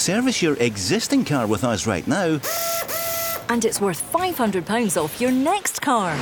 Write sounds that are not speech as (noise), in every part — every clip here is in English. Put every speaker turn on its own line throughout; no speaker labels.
Service your existing car with us right now.
And it's worth £500 off your next car.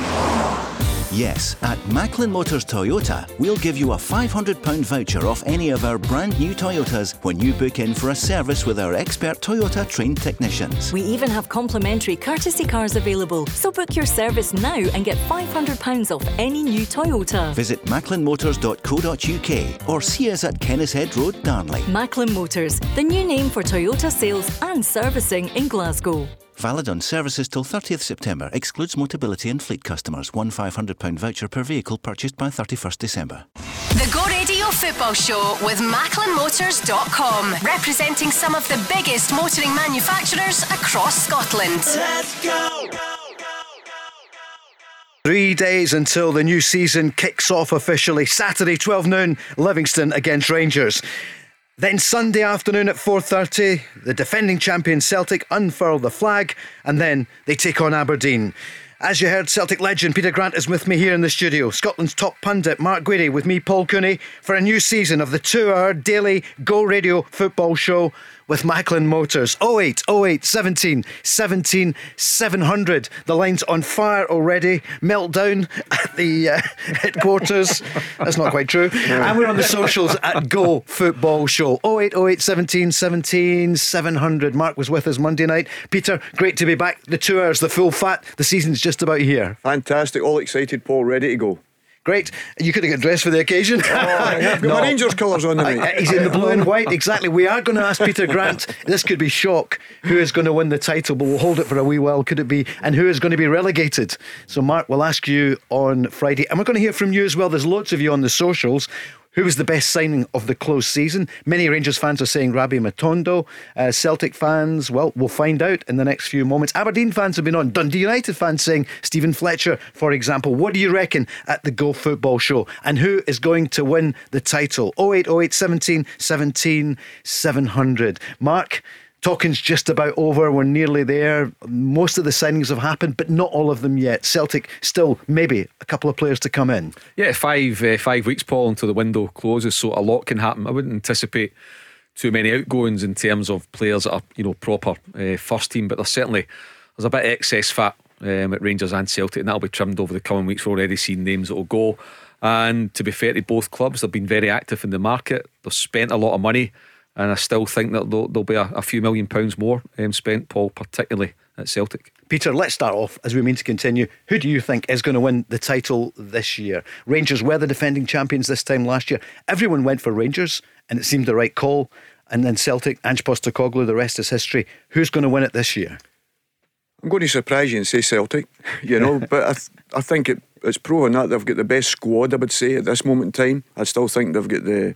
Yes, at Macklin Motors Toyota, we'll give you a £500 voucher off any of our brand new Toyotas when you book in for a service with our expert Toyota trained technicians.
We even have complimentary courtesy cars available, so book your service now and get £500 off any new Toyota.
Visit macklinmotors.co.uk or see us at Kennishead Road, Darnley.
Macklin Motors, the new name for Toyota sales and servicing in Glasgow.
Valid on services till 30th September. Excludes Motability and fleet customers. One £500 voucher per vehicle purchased by 31st December.
The Go Radio Football Show with MacklinMotors.com, representing some of the biggest motoring manufacturers across Scotland. Let's go!
Three days until the new season kicks off officially. Saturday, 12 noon, Livingston against Rangers. Then Sunday afternoon at 4:30, the defending champion Celtic unfurl the flag and then they take on Aberdeen. As you heard, Celtic legend Peter Grant is with me here in the studio. Scotland's top pundit Mark Guidi with me, Paul Cooney, for a new season of the two-hour daily Go Radio football show with Macklin Motors. 08 08 17 17 700. The line's on fire already. Meltdown at the uh, (laughs) headquarters. That's not quite true. And we're on the socials at Go Football Show. 08 08 17 17 700. Mark was with us Monday night. Peter, great to be back. The two hours, the full fat. The season's just about here.
Fantastic. All excited, Paul. Ready to go.
Great. You could have got dressed for the occasion.
Oh, I've got no. my Rangers colours on tonight.
Uh, he's in the blue and white, exactly. We are going to ask Peter Grant, this could be shock, who is going to win the title, but we'll hold it for a wee while. Could it be? And who is going to be relegated? So, Mark, we'll ask you on Friday. And we're going to hear from you as well. There's lots of you on the socials. Who was the best signing of the close season? Many Rangers fans are saying Rabbi Matondo. Uh, Celtic fans, well, we'll find out in the next few moments. Aberdeen fans have been on. Dundee United fans saying Steven Fletcher, for example. What do you reckon at the Go Football Show? And who is going to win the title? 0808 17 17 700. Mark, Talking's just about over. We're nearly there. Most of the signings have happened, but not all of them yet. Celtic still maybe a couple of players to come in.
Yeah, five uh, five weeks, Paul, until the window closes, so a lot can happen. I wouldn't anticipate too many outgoings in terms of players that are you know proper uh, first team, but there's certainly there's a bit of excess fat um, at Rangers and Celtic, and that'll be trimmed over the coming weeks. We're already seeing names that will go. And to be fair to both clubs, they've been very active in the market. They've spent a lot of money and I still think that there'll, there'll be a, a, few million pounds more um, spent, Paul, particularly at Celtic.
Peter, let's start off as we mean to continue. Who do you think is going to win the title this year? Rangers were the defending champions this time last year. Everyone went for Rangers, and it seemed the right call. And then Celtic, Ange Postecoglou, the rest is history. Who's going to win it this year?
I'm going to surprise you and say Celtic, you know, (laughs) but I, th- I think it, it's proven that they've got the best squad, I would say, at this moment in time. I still think they've got the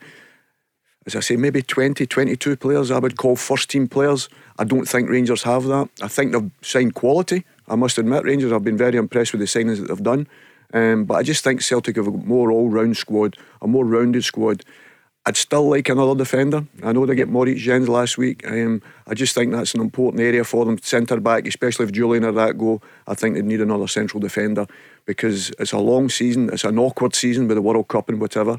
as I say, maybe 20, 22 players I would call first team players. I don't think Rangers have that. I think they've signed quality. I must admit, Rangers, I've been very impressed with the signings that they've done. Um, but I just think Celtic have a more all round squad, a more rounded squad. I'd still like another defender. I know they get Moritz Jenz last week. Um, I just think that's an important area for them. Centre back, especially if Jullien or that go, I think they need another central defender because it's a long season. It's an awkward season with the World Cup and whatever.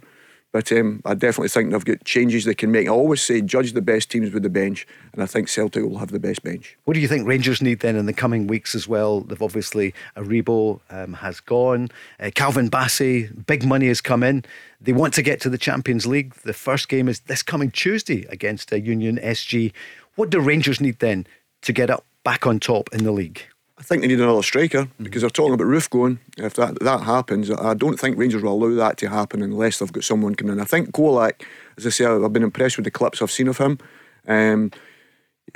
But um, I definitely think they've got changes they can make. I always say judge the best teams with the bench, and I think Celtic will have the best bench.
What do you think Rangers need then in the coming weeks as well? They've obviously Aribo um, has gone, uh, Calvin Bassey, big money has come in. They want to get to the Champions League. The first game is this coming Tuesday against uh, Union SG. What do Rangers need then to get up back on top in the league?
I think they need another striker because they're talking about Roofe going. If that that happens, I don't think Rangers will allow that to happen unless they've got someone coming in. I think Čolak, as I say, I've been impressed with the clips I've seen of him. Um,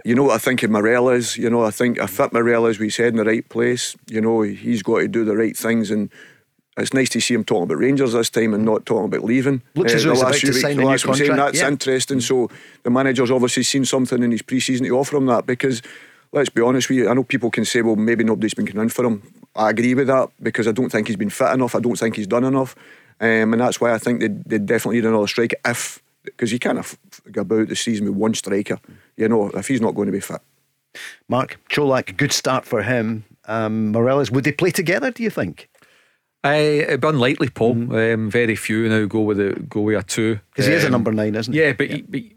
you know what I think of Morelos. You know, I think I fit Morelos. We said in the right place. You know, he's got to do the right things and. It's nice to see him talking about Rangers this time and not talking about leaving.
Looks uh, as though he's about to weeks, sign a new contract. Saying,
that's
yeah.
interesting. So the manager's obviously seen something in his pre-season to offer him that because let's be honest with you. I know people can say, well, maybe nobody's been coming in for him. I agree with that because I don't think he's been fit enough. I don't think he's done enough. Um, and that's why I think they, they definitely need another striker if, because you can't go about the season with one striker, you know, if he's not going to be fit.
Mark, Colak, good start for him. Um, Morelos, would they play together, do you think?
Uh, it'd be unlikely, Paul. Mm-hmm. Um, very few now go with a go with a two.
Because um, he is a um, number nine, isn't
he? Yeah, but, yeah. He,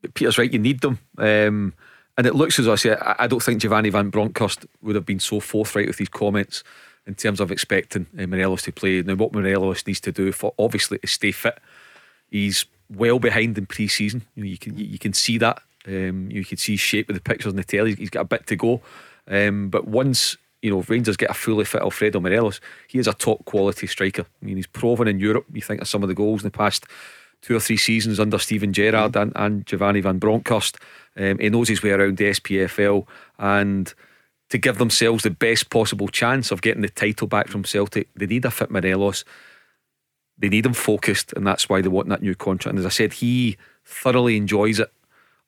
but Peter's right. You need them. Um, and it looks as I say, I, I don't think Giovanni Van Bronckhorst would have been so forthright with these comments in terms of expecting uh, Morelos to play. Now, what Morelos needs to do for obviously to stay fit, he's well behind in pre-season. You, know, you can you can see that. Um, you can see shape of the pictures on the telly. He's got a bit to go, um, but once you know Rangers get a fully fit Alfredo Morelos, he is a top quality striker. I mean, he's proven in Europe. You think of some of the goals in the past two or three seasons under Steven Gerrard and, and Giovanni Van Bronckhorst. Um, he knows his way around the SPFL and to give themselves the best possible chance of getting the title back from Celtic, they need a fit Morelos. They need him focused, and that's why they want that new contract. And as I said, he thoroughly enjoys it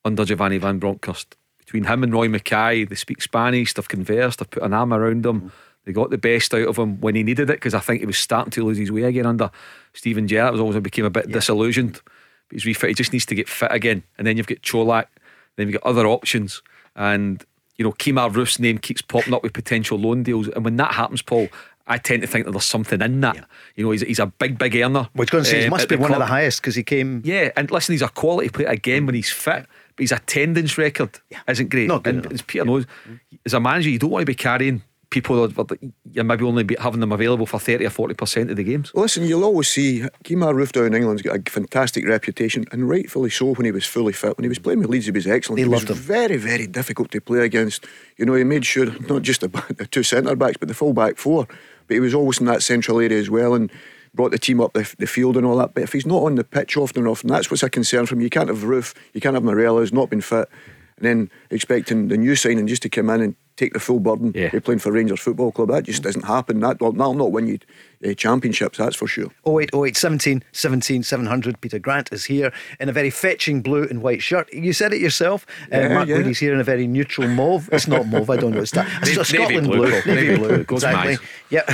under Giovanni Van Bronckhorst. Between him and Roy Makaay, they speak Spanish, they've conversed, they've put an arm around him. Mm. They got the best out of him when he needed it because I think he was starting to lose his way again under Steven Gerrard. It Was always became a bit yeah. disillusioned. But he's refit. He just needs to get fit again. And then you've got Čolak, then you've got other options. And you know, Kemar Roofe's name keeps popping up with potential loan deals. And when that happens, Paul, I tend to think that there's something in that. Yeah. You know, he's, he's a big, big earner.
Well, going to say, he uh, must be one club. of the highest because he came.
Yeah, and listen, he's a quality player again when he's fit, but his attendance record yeah. isn't great.
Not good
and as Peter knows, as a manager, you don't want to be carrying people that you're maybe only having them available for 30 or 40% of the games.
Well, listen, you'll always see Kemar Roofe down in England's got a fantastic reputation, and rightfully so when he was fully fit. When he was playing with Leeds, he was excellent.
They
he
loved
was
him.
very, very difficult to play against. You know, he made sure not just the, the two centre backs, but the full back four. But he was always in that central area as well, and brought the team up the, the field and all that. But if he's not on the pitch often enough, and that's what's a concern for me. You can't have Roofe, you can't have Morelos, not been fit, and then expecting the new signing just to come in and take the full burden yeah. of playing for Rangers Football Club. That just doesn't happen. That will not win you uh, championships, that's for sure.
08, 08, 17, 17, 700. Peter Grant is here in a very fetching blue and white shirt. You said it yourself. Uh, Mark yeah. Guidi's here in a very neutral mauve. It's not mauve, I don't know. It's, that. it's
Navy, Scotland blue. blue.
Navy blue. Goes exactly. Yeah.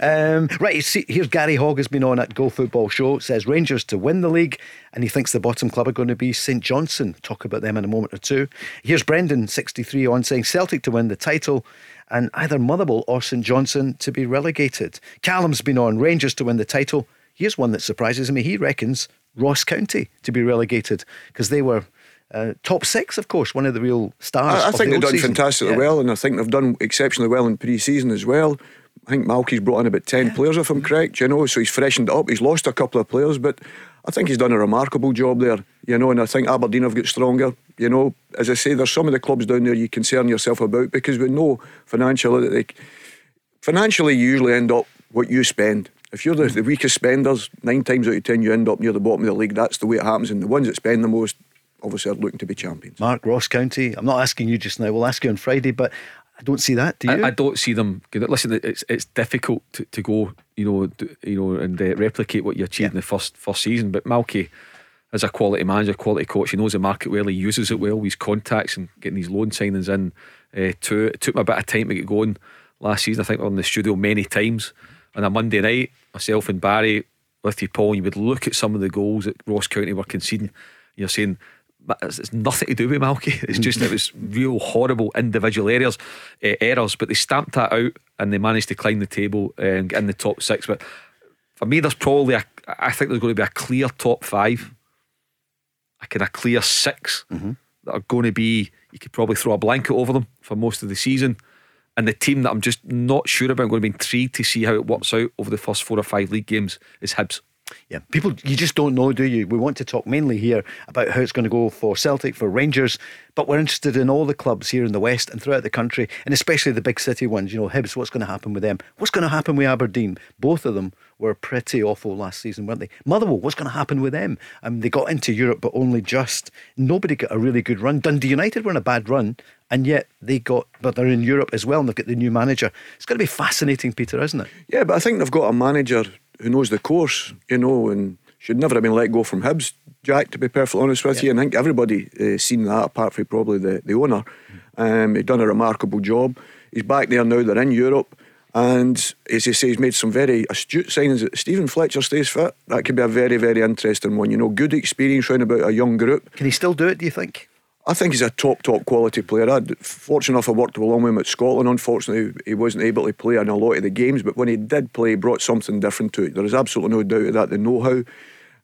(laughs) um, right, see, here's Gary Hogg has been on at Go Football Show. Says Rangers to win the league, and he thinks the bottom club are going to be St Johnstone. Talk about them in a moment or two. Here's Brendan, 63, on saying Celtic to win the title and either Motherwell or St Johnstone to be relegated. Callum's been on Rangers to win the title. Here's one that surprises me. He reckons Ross County to be relegated because they were uh, top six, of course, one of the real stars.
I, I think
the
they've done
season.
fantastically
yeah.
well, and I think they've done exceptionally well in pre-season as well. I think Malky's brought in about ten yeah. players, if I'm correct. You know, so he's freshened up. He's lost a couple of players, but I think he's done a remarkable job there. You know, and I think Aberdeen have got stronger. You know, as I say, there's some of the clubs down there you concern yourself about because we know financially that they, financially you usually end up what you spend. If you're the, the weakest spenders, nine times out of ten you end up near the bottom of the league. That's the way it happens, and the ones that spend the most obviously are looking to be champions.
Mark Ross County. I'm not asking you just now. We'll ask you on Friday, but I don't see that. Do you?
I, I don't see them. Listen, it's it's difficult to, to go, you know, do, you know, and uh, replicate what you achieved yeah. in the first first season. But Malky, as a quality manager, quality coach, he knows the market well. He uses it well. His contacts and getting these loan signings in. Uh, too. It took me a bit of time to get going last season. I think we were in the studio many times on a Monday night. Myself and Barry with you, Paul. And you would look at some of the goals that Ross County were conceding. You're saying it's, nothing to do with Malky. (laughs) It's just it was real horrible individual errors, uh, errors. But they stamped that out and they managed to climb the table and get in the top six. But for me, there's probably a, I think there's going to be a clear top five, a kind of clear 6
mm-hmm.
that are going to be. You could probably throw a blanket over them for most of the season. And the team that I'm just not sure about, I'm going to be intrigued to see how it works out over the first four or five league games is Hibs.
Yeah, people, you just don't know, do you? We want to talk mainly here about how it's going to go for Celtic, for Rangers, but we're interested in all the clubs here in the West and throughout the country, and especially the big city ones. You know, Hibs, what's going to happen with them? What's going to happen with Aberdeen? Both of them were pretty awful last season, weren't they? Motherwell, what's going to happen with them? Um, they got into Europe, but only just. Nobody got a really good run. Dundee United were in a bad run, and yet they got, but they're in Europe as well, and they've got the new manager. It's going to be fascinating, Peter, isn't it?
Yeah, but I think they've got a manager who knows the course, you know, and should never have been let go from Hibs, Jack, to be perfectly honest with yeah. you. And I think everybody uh, seen that, apart from probably the, the owner. Um, he's done a remarkable job. He's back there now, they're in Europe. And as he says, he's made some very astute signings. Steven Fletcher stays fit. That could be a very, very interesting one. You know, good experience round about a young group.
Can he still do it, do you think?
I think he's a top, top quality player. I'd fortunate enough I worked along with him at Scotland. Unfortunately, he wasn't able to play in a lot of the games, but when he did play, he brought something different to it. There is absolutely no doubt of that. The know-how.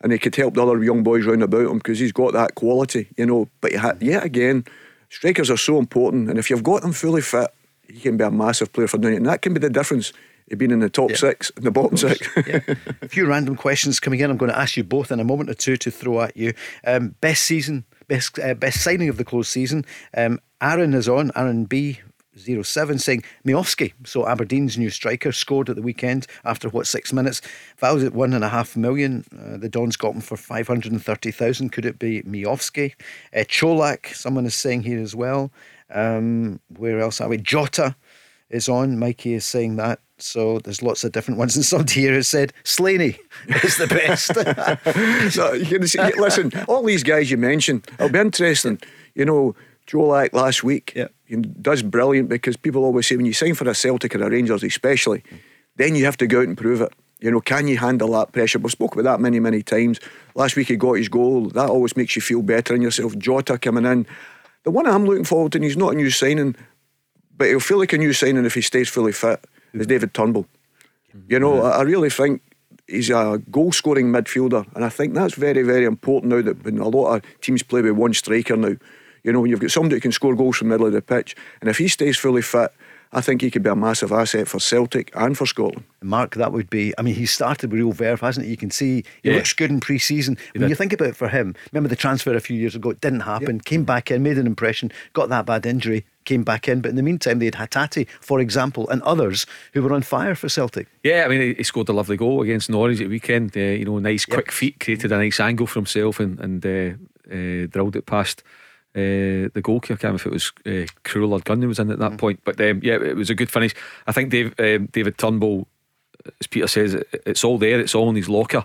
and he could help the other young boys round about him because he's got that quality, you know. But ha- yet again, strikers are so important, and if you've got them fully fit, he can be a massive player for doing it, and that can be the difference. Of being in the top
Yeah.
six and the bottom six.
yeah. A few random questions coming in. I'm going to ask you both in a moment or two to throw at you. Um, best season, best uh, best signing of the closed season. Um, Aaron is on. Aaron B. 07 saying Miovski, so Aberdeen's new striker, scored at the weekend after what six minutes. Valued at one and a half million. Uh, the Dons got him for 530,000. Could it be Miovski? Uh, Čolak, someone is saying here as well. Um, where else are we? Jota is on. Mikey is saying that. So there's lots of different ones. (laughs) And somebody here has said Slaney is the best. (laughs) (laughs)
no, you can see, listen, all these guys you mentioned, it'll be interesting. You know, Čolak last week
Yeah.
he does brilliant because people always say when you sign for a Celtic or a Rangers, especially, then you have to go out and prove it. You know, can you handle that pressure? We've spoken about that many, many times. Last week he got his goal. That always makes you feel better in yourself. Jota coming in. The one I'm looking forward to, and he's not a new signing, but he'll feel like a new signing if he stays fully fit, is David Turnbull. You know, mm-hmm. I I really think he's a goal scoring midfielder, and I think that's very, very important now that when a lot of teams play with one striker now, you know, when you've got somebody who can score goals from the middle of the pitch, and if he stays fully fit, I think he could be a massive asset for Celtic and for Scotland.
Mark, that would be. I mean, he started with real verve, hasn't he? You can see he
Yeah.
looks good in pre season. When
did.
you think about it for him, remember the transfer a few years ago? It didn't happen. Came back in, made an impression, got that bad injury, came back in. But in the meantime, they had Hatate, for example, and others who were on fire for Celtic.
Yeah, I mean, he- scored a lovely goal against Norwich at the weekend. Uh, you know, nice quick feet, created a nice angle for himself and, and uh, uh, drilled it past uh, the goalkeeper. I can't remember if it was uh, Krul or Gunn who was in at that
Mm.
point. But um, yeah, it was a good finish. I think Dave, um, David Turnbull, as Peter says, it's all there, it's all in his locker.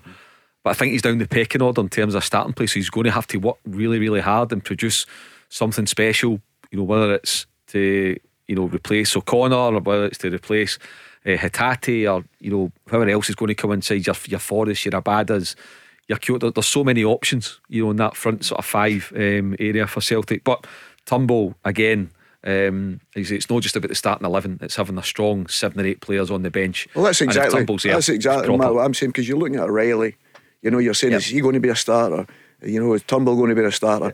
But I think he's down the pecking order in terms of starting place. So he's going to have to work really, really hard and produce something special. You know, whether it's to you know replace O'Connor or whether it's to replace uh, Hatate or you know whoever else is going to come inside your your Forrest, your Abadas, your Kyogo. There's so many options. You know, in that front sort of five um, area for Celtic. But Turnbull again. Um, it's it's not just about the starting eleven; it's having a strong seven or eight players on the bench.
Well, that's exactly
there,
that's exactly what I'm saying because you're looking at Riley. You know, you're saying
Yep.
is he going to be a starter? You know, is Turnbull going to be a starter?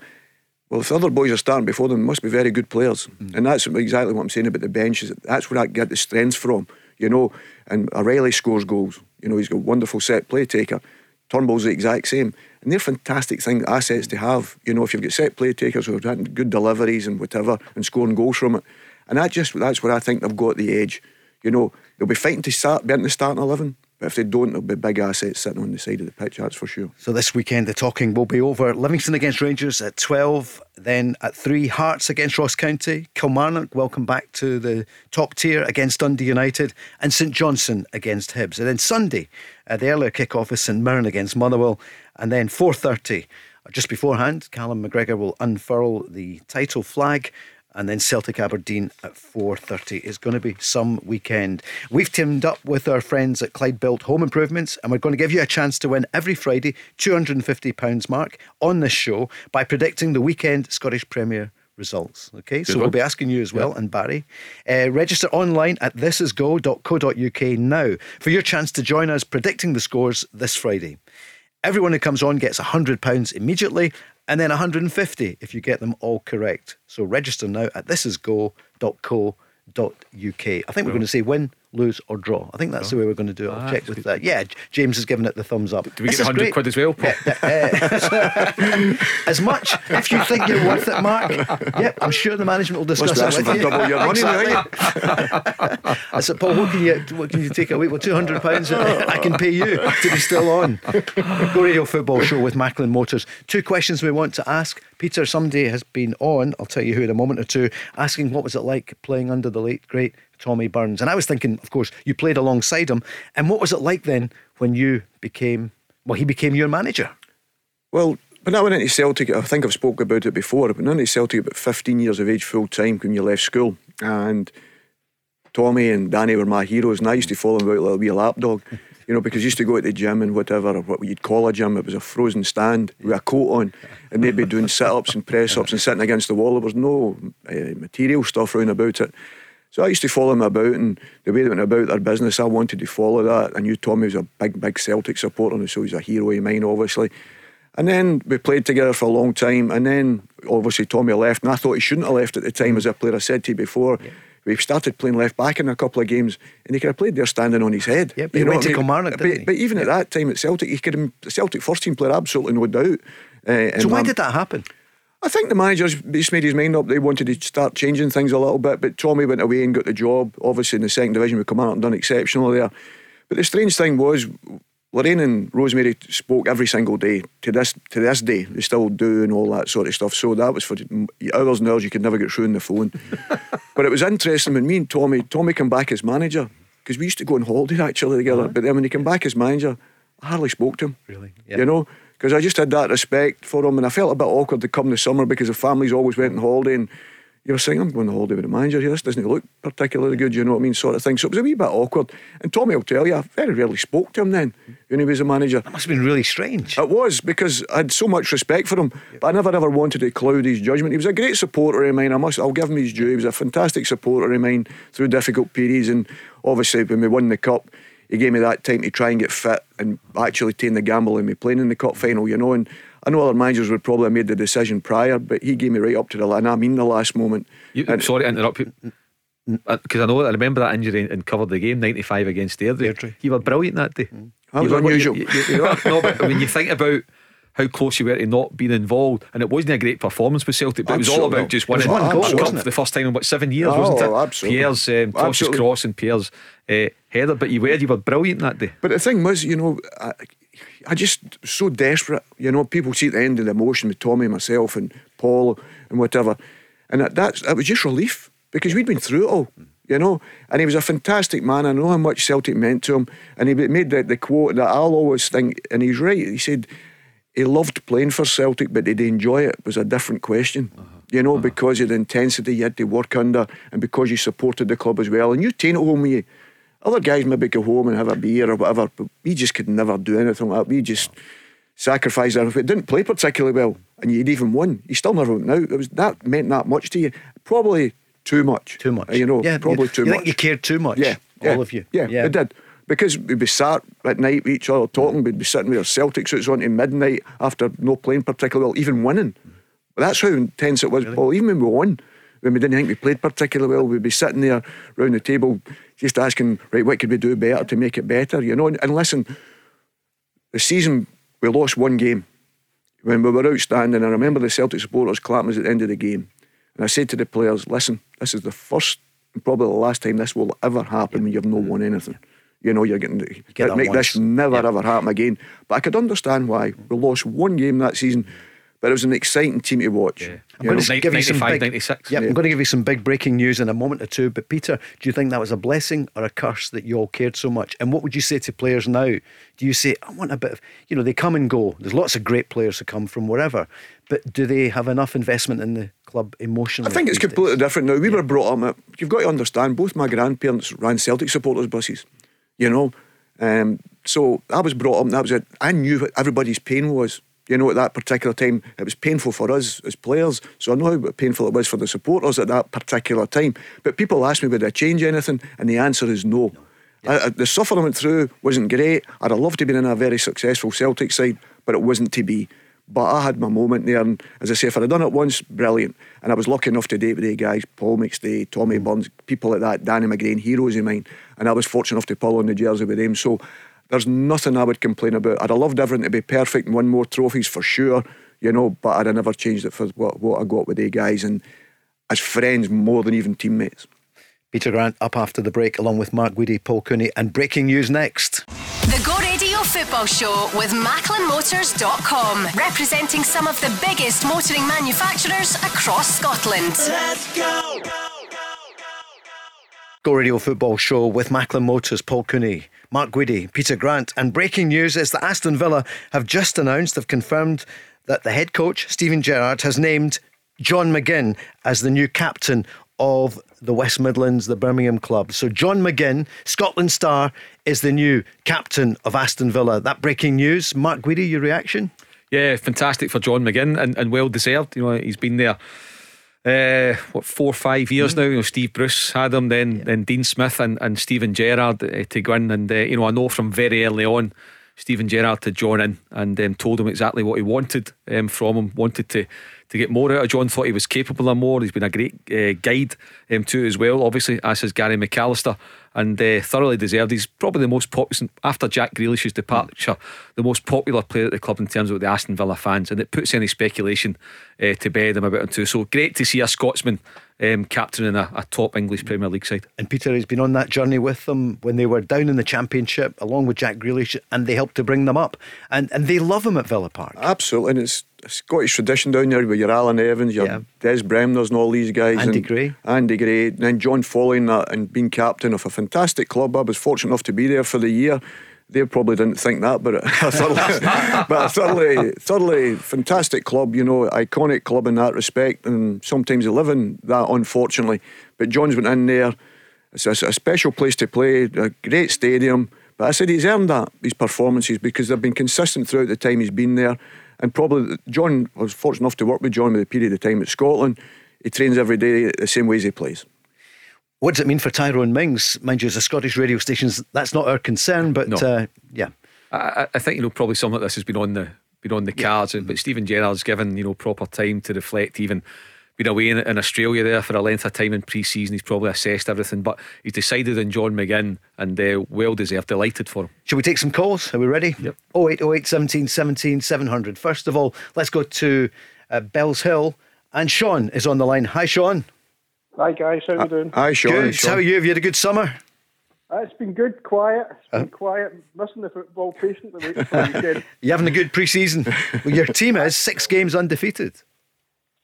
Well, if the other boys are starting before them, they must be very good players,
Mm.
and that's exactly what I'm saying about the bench. Is that's where I get the strength from. You know, and O'Riley scores goals. You know, he's got a wonderful set play taker. Turnbull's the exact same, and they're fantastic thing assets to have. You know, if you've got set play takers who have had good deliveries and whatever, and scoring goals from it, and that just that's where I think they've got the edge. You know, they'll be fighting to start, be in the starting eleven, but if they don't, there'll be big assets sitting on the side of the pitch. That's for sure.
So this weekend, the talking will be over. Livingston against Rangers at 12. Then at 3, Hearts against Ross County. Kilmarnock, welcome back to the top tier against Dundee United. And St Johnstone against Hibs. And then Sunday, uh, the earlier kick-off is St Mirren against Motherwell. And then 4.30, just beforehand, Callum McGregor will unfurl the title flag and then Celtic Aberdeen at 4.30 is going to be some weekend. We've teamed up with our friends at Clyde Built Home Improvements and we're going to give you a chance to win every Friday £250 mark on this show by predicting the weekend Scottish Premier results. Okay, so
Good
we'll be asking you as well and Barry. Uh, register online at thisisgo.co.uk now for your chance to join us predicting the scores this Friday. Everyone who comes on gets £100 immediately and then 150 if you get them all correct. So register now at thisisgo.co.uk. I think we're going to say win, lose, or draw. I think that's the way we're going to do it. I'll
Ah,
check with
good.
that. Yeah, James has given it the thumbs up.
Do we
This
get 100
great.
quid as well, Paul?
Uh, (laughs) as much if you think you're worth it, Mark. Yep, I'm sure the management will discuss
Must be
it
asking
with
for
you.
double your money,
Exactly. (laughs) I said, Paul, what can you what can you take away? Well, two hundred pounds I can pay you (laughs) to be still on. Go Radio Football Show with Macklin Motors. Two questions we want to ask. Peter, somebody has been on. I'll tell you who in a moment or two, asking what was it like playing under the late great Tommy Burns. And I was thinking, of course, you played alongside him. And what was it like then when you became well, he became your manager?
Well, when I went into Celtic, I think I've spoke about it before. But I went into Celtic about 15 years of age full time when you left school, and Tommy and Danny were my heroes, and I used to follow them about like a wee lapdog. You know, because I used to go to the gym and whatever, or what you'd call a gym, it was a frozen stand with a coat on, and they'd be doing sit ups and press ups and sitting against the wall. There was no uh, material stuff round about it. So I used to follow them about and the way they went about their business, I wanted to follow that. I knew Tommy was a big, big Celtic supporter, and so he's a hero of mine, obviously. And then we played together for a long time, and then obviously Tommy left, and I thought he shouldn't have left at the time as a player. I said to you before, yeah. we started playing left back in a couple of games, and he could have played there standing on his head.
Yeah, but you he went to I mean? Kilmarnock,
but,
but,
even yeah. at that time at Celtic, he could have Celtic first team player, absolutely no doubt.
Uh, so why did that happen?
I think the manager's just made his mind up. They wanted to start changing things a little bit, but Tommy went away and got the job. Obviously, in the second division, we come out and done exceptional there. But the strange thing was, Lorraine and Rosemary spoke every single day. To this to this day, they still do and all that sort of stuff. So that was for hours and hours. You could never get through on the phone. (laughs) but it was interesting when me and Tommy, Tommy came back as manager because we used to go on holiday actually together. Uh-huh. But then when he came back as manager, I hardly spoke to him.
Really?
Yeah. You know because I just had that respect for him, and I felt a bit awkward to come the summer because the families always went on holiday, and you were saying, I'm going on holiday with the manager here, this doesn't look particularly good, you know what I mean, sort of thing. So it was a wee bit awkward. And Tommy will tell you, I very rarely spoke to him then when he was a manager.
That must have been really strange.
It was, because I had so much respect for him, but I never ever wanted to cloud his judgment. He was a great supporter of mine, I must, I'll give him his due. He was a fantastic supporter of mine through difficult periods, and obviously when we won the Cup, he gave me that time to try and get fit and actually take the gamble and me playing in the cup final, you know. And I know other managers would probably have made the decision prior, but he gave me right up to the and I mean the last moment.
You, and, sorry to interrupt you. Because I know I remember that injury and covered the game 95 against Airdrie. Airdrie. You were brilliant that day. Mm.
That was unusual.
You, you, no, but when you think about how close you were to not being involved. And it wasn't a great performance with Celtic, but absolutely. it was all about just winning
one goal,
for the first time in what seven years, oh, wasn't it?
Absolutely.
Pierre's um, Tosh's cross and Pierre's uh, header. But you were you were brilliant that day.
But the thing was, you know. I, I just so desperate, you know. People see the end of the emotion with Tommy, myself, and Paul, and whatever, and that, that's that was just relief because we'd been through it all you know. And he was a fantastic man. I know how much Celtic meant to him. And he made the, the quote that I'll always think, and he's right. He said, he loved playing for Celtic, but did he enjoy it was a different question. Uh-huh. You know, uh-huh. because of the intensity you had to work under and because you supported the club as well. And you take it home with you. Other guys maybe go home and have a beer or whatever, but we just could never do anything like that. We just sacrificed it didn't play particularly well and you'd even won, you still never went out. It was that meant that much to you. Probably too much.
Too much.
You know,
yeah,
probably
you,
too
you
much.
Think you cared too much.
Yeah,
all
yeah,
of you.
Yeah, yeah, it did because we'd be sat at night with each other talking, we'd be sitting with our Celtic suits on to midnight after no playing particularly well, even winning. But that's how intense it was, really? Paul. Even when we won, when we didn't think we played particularly well, we'd be sitting there round the table just asking, right, what could we do better to make it better, you know? And, and listen, the season, we lost one game when we were outstanding. I remember the Celtic supporters clapping us at the end of the game. And I said to the players, listen, this is the first and probably the last time this will ever happen when you've not won anything you know, you're getting Get make once. this never ever happen again. But I could understand why we lost one game that season. But it was an exciting team to watch. Yeah.
I'm going to give you some big, 96. Yeah, I'm going to give you some big breaking news in a moment or two. But Peter, do you think that was a blessing or a curse that you all cared so much? And what would you say to players now? Do you say, I want a bit of, you know, they come and go. There's lots of great players who come from wherever. But do they have enough investment in the club emotionally?
I think it's completely days? different now. We yeah. were brought up, you've got to understand, both my grandparents ran Celtic supporters buses you know. Um, so I was brought up, and that was it. I knew what everybody's pain was. You know, at that particular time, it was painful for us as players. So I know how painful it was for the supporters at that particular time. But people ask me, would I change anything? And the answer is no. no. I, I, the suffering I went through wasn't great. I'd have loved to be in a very successful Celtic side, but it wasn't to be. But I had my moment there, and as I say, if I'd done it once, brilliant. And I was lucky enough to date with the guys, Paul McStay, Tommy mm. Burns, people like that, Danny McGrain, heroes of mine. And I was fortunate enough to pull on the jersey with them. So there's nothing I would complain about. I'd have loved everything to be perfect and win more trophies for sure, you know, but I'd have never changed it for what, what I got with the guys and as friends more than even teammates.
Peter Grant up after the break, along with Mark Guidi, Paul Cooney, and breaking news next.
The Go Radio Football Show with MacklinMotors.com, representing some of the biggest motoring manufacturers across Scotland. Let's go!
Go Radio Football Show with Macklin Motors, Paul Cooney, Mark Guidi, Peter Grant. And breaking news is that Aston Villa have just announced, have confirmed that the head coach, Steven Gerrard, has named John McGinn as the new captain of the West Midlands, the Birmingham club. So John McGinn, Scotland star, is the new captain of Aston Villa. That breaking news. Mark Guidi, your reaction?
Yeah, fantastic for John McGinn and, and well deserved. You know, he's been there uh, what four or five years mm. now. You know, Steve Bruce had him, then yeah. then Dean Smith and, and Steven Gerrard uh, to go in, and uh, you know I know from very early on. Steven Gerrard to John in and um, told him exactly what he wanted um, from him. Wanted to to get more out of John. Thought he was capable of more. He's been a great uh, guide um, to as well. Obviously, as has Gary McAllister, and uh, thoroughly deserved. He's probably the most popular after Jack Grealish's departure, the most popular player at the club in terms of the Aston Villa fans, and it puts any speculation uh, to bed about him too. So great to see a Scotsman um, captaining a, a, top English Premier League side.
And Peter has been on that journey with them when they were down in the Championship, along with Jack Grealish, and they helped to bring them up. And and they love him at Villa Park.
Absolutely, and it's a Scottish tradition down there with your Alan Evans, your yeah. Des Bremners, and all these guys.
Andy Gray.
Andy Gray, and then John following that and being captain of a fantastic club. I was fortunate enough to be there for the year they probably didn't think that, but (laughs) a (laughs) but a thoroughly, thoroughly fantastic club. You know, iconic club in that respect, and sometimes they live in that, unfortunately. But John's went in there. It's a, a special place to play, a great stadium. But I said he's earned that these performances because they've been consistent throughout the time he's been there. And probably John I was fortunate enough to work with John with a period of time at Scotland. He trains every day the same way as he plays.
What does it mean for Tyrone Mings? Mind you, as a Scottish radio stations, that's not our concern, but no. uh, yeah.
I, I, think you know probably some of this has been on the been on the yeah. cards, but Steven Gerrard's given you know proper time to reflect. Even been away in, in Australia there for a length of time in pre-season. He's probably assessed everything, but he's decided on John McGinn, and uh, well deserved. Delighted for him.
Shall we take some calls? Are we ready?
Yep.
0808 17 17 700. First of all, let's go to uh, Bellshill, and Sean is on the line. Hi, Sean.
Hi guys, how are you doing?
Hi Sean.
Good. Sean. How are you? Have you had a good summer?
Uh, it's been good, quiet. It's been uh, quiet. Missing the football patiently waiting for the (laughs)
you having a good pre-season? well, your team is six games undefeated.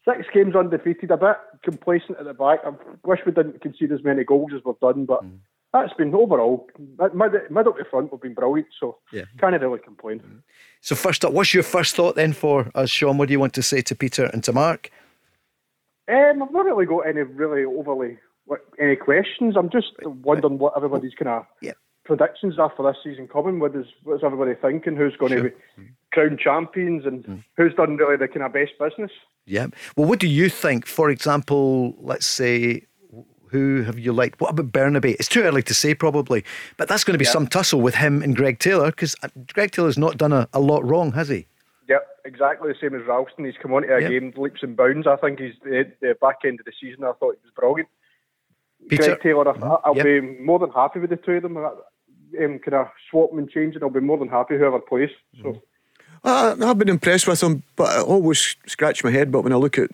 Six games undefeated. A bit complacent at the back. I wish we didn't concede as many goals as we've done, but. Mm. That's been overall mid, middle to front. We've been brilliant, so yeah. can't really complain. Mm-hmm.
So first up, what's your first thought then for us, Sean? What do you want to say to Peter and to Mark?
Um, I've not really got any really overly any questions. I'm just wondering what everybody's kind of yeah. predictions are for this season coming. What is what's everybody thinking? Who's going sure. to be crown champions and mm. who's done really the kind of best business?
Yeah. Well, what do you think? For example, let's say who have you liked? What about Bernabei? It's too early to say, probably, but that's going to be yeah. some tussle with him and Greg Taylor because uh, Greg Taylor's not done a, a lot wrong, has he?
Exactly the same as Ralston. He's come on to a yep. game leaps and bounds. I think he's the, the, back end of the season. I thought he was brilliant. Peter, Greg Taylor, I'll yep. be more than happy with the two of them. Um, kind of swap them and change and I'll be more than happy whoever plays. So.
Uh, I've been impressed with him, but I always scratch my head. But when I look at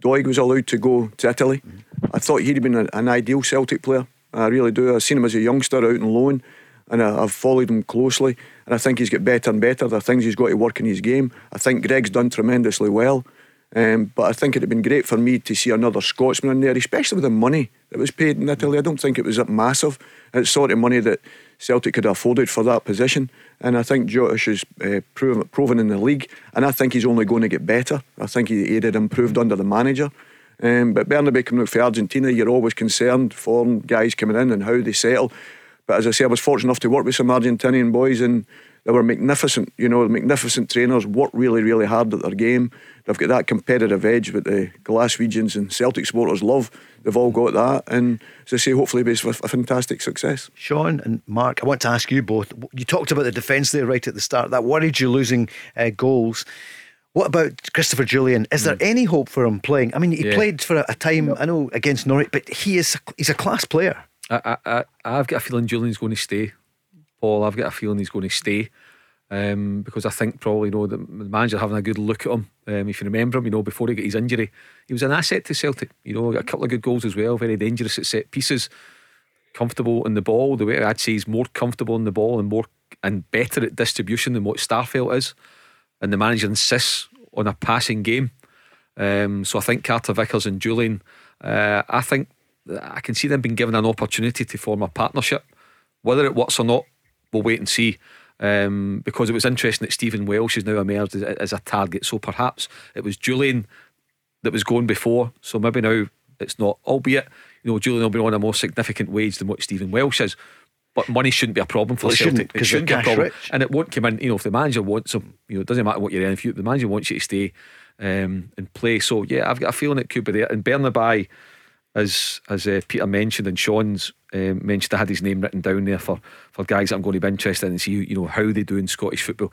Doig was allowed to go to Italy, mm-hmm. I thought he'd have been an ideal Celtic player. I really do. I've seen him as a youngster out on loan and I, have followed him closely. And I think he's got better and better. There are things he's got to work in his game. I think Greg's done tremendously well. Um, but I think it'd have been great for me to see another Scotsman in there, especially with the money that was paid in Italy. I don't think it was massive. It's sort of money that Celtic could have afforded for that position. And I think Josh has uh, proven, proven in the league. And I think he's only going to get better. I think he, he had improved under the manager. Um, but Bernabei coming out for Argentina, you're always concerned for guys coming in and how they settle. But as I say, I was fortunate enough to work with some Argentinian boys and they were magnificent, you know, magnificent trainers, work really, really hard at their game. They've got that competitive edge that the Glaswegians and Celtic supporters love. They've all got that. And as I say, hopefully it's a fantastic success.
Sean and Mark, I want to ask you both. You talked about the defence there right at the start. That worried you losing uh, goals. What about Christopher Jullien? Is there mm. any hope for him playing? I mean, he yeah. played for a time, I know, against Norwich, but he is he's a class player.
I, I, I've got a feeling Jullien's going to stay. Paul, I've got a feeling he's going to stay. Um, because I think probably you know the manager having a good look at him. Um, if you remember him, you know before he got his injury, he was an asset to Celtic. You know, got a couple of good goals as well. Very dangerous at set pieces, comfortable in the ball. The way I'd say he's more comfortable in the ball and more and better at distribution than what Starfelt is. And the manager insists on a passing game. Um, so I think Carter Vickers and Jullien. Uh, I think I can see them being given an opportunity to form a partnership. Whether it works or not, we'll wait and see. Um, because it was interesting that Stephen Welsh has now emerged as, as, a target. So perhaps it was Jullien that was going before. So maybe now it's not. Albeit, you know, Jullien will be on a more significant wage than what Stephen Welsh is. But money shouldn't be a problem for well, Celtic.
It shouldn't, be a problem, rich.
and it won't come in. You know, if the manager wants him, you know, it doesn't matter what you're in. If you, the manager wants you to stay, um, in play. So yeah, I've got a feeling it could be there. And Bernabei, as as uh, Peter mentioned and Sean's uh, mentioned, I had his name written down there for for guys that I'm going to be interested in and see you know how they do in Scottish football.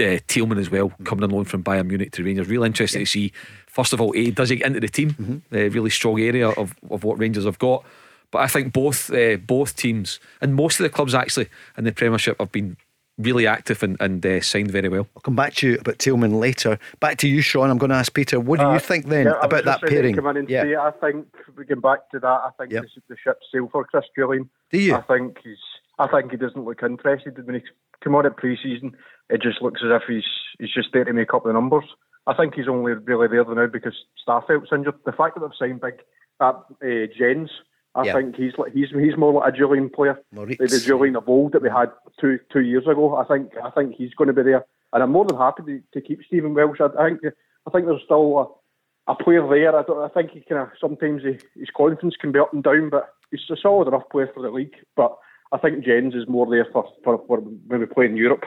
Uh, Tillman as well, coming on loan from Bayern Munich to Rangers. Real interesting yeah. to see. First of all, A, does he get into the team? Mm-hmm. Uh, really strong area of, of what Rangers have got. But I think both uh, both teams and most of the clubs actually in the Premiership have been really active and, and uh, signed very well.
I'll come back to you about Tillman later. Back to you, Sean. I'm going to ask Peter, what do you uh, think then
yeah,
about that pairing?
Come in and yeah. say, I think we get back to that. I think yep. the, the ship sailed for Chris Jullien.
Do you?
I think he's. I think he doesn't look interested when he come on at pre-season. It just looks as if he's he's just there to make up the numbers. I think he's only really there now because Starfelt's injured. The fact that they've signed big that uh, Jenz I yeah. think he's like he's he's more like a Jullien player, the, the Jullien of old that we had two two years ago. I think I think he's going to be there, and I'm more than happy to, to keep Stephen Welsh. I, I think I think there's still a, a player there. I, don't, I think he kind of sometimes he, his confidence can be up and down, but he's a solid enough player for the league. But I think Jenz is more there for for, for when we play in Europe.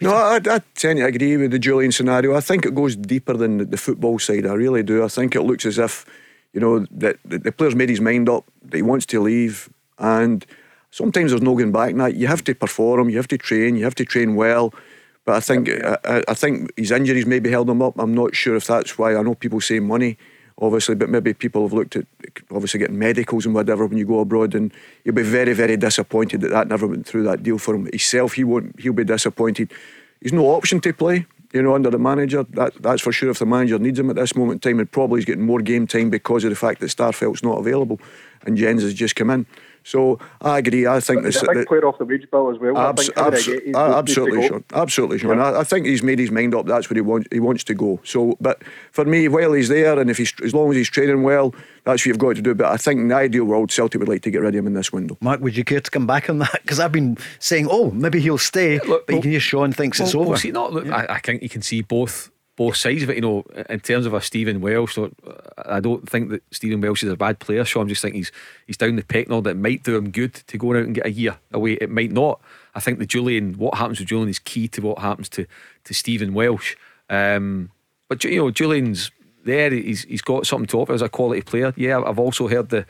No, I, I tend to agree with the Jullien scenario. I think it goes deeper than the football side. I really do. I think it looks as if you know, that the, the player's made his mind up that he wants to leave, and sometimes there's no going back. Now you have to perform, you have to train, you have to train well. But I think I, I think his injuries maybe held him up. I'm not sure if that's why. I know people say money, obviously, but maybe people have looked at obviously getting medicals and whatever when you go abroad, and you'll be very, very disappointed that that never went through that deal for him. Himself, he won't. He'll be disappointed. He's no option to play you know, under the manager. That, that's for sure. If the manager needs him at this moment in time, and probably he's getting more game time because of the fact that Starfelt's not available and Jenz has just come in. So I agree. I think
this. A big player off the wage bill as well. Abs- abs-
absolutely, Sean. Absolutely, Sean. Yeah. I, I, think he's made his mind up. That's where he wants. He wants to go. So, but for me, while he's there, and if he's as long as he's training well, that's what you've got to do. But I think in the ideal world, Celtic would like to get rid of him in this window.
Mark, would you care to come back on that? (laughs) Because I've been saying, oh, maybe he'll stay, yeah, look, but well, you can hear Sean thinks well, it's over. Well,
see, not, look, yeah. I, I think you can see both both sides of it. You know, in terms of a Stephen Welsh, so I don't think that Stephen Welsh is a bad player. So I'm just thinking he's he's down the pecking order. That might do him good to go out and get a year away. It might not. I think the Jullien, what happens with Jullien is key to what happens to to Stephen Welsh. Um, but you know, Jullien's there. He's he's got something to offer as a quality player. Yeah, I've also heard the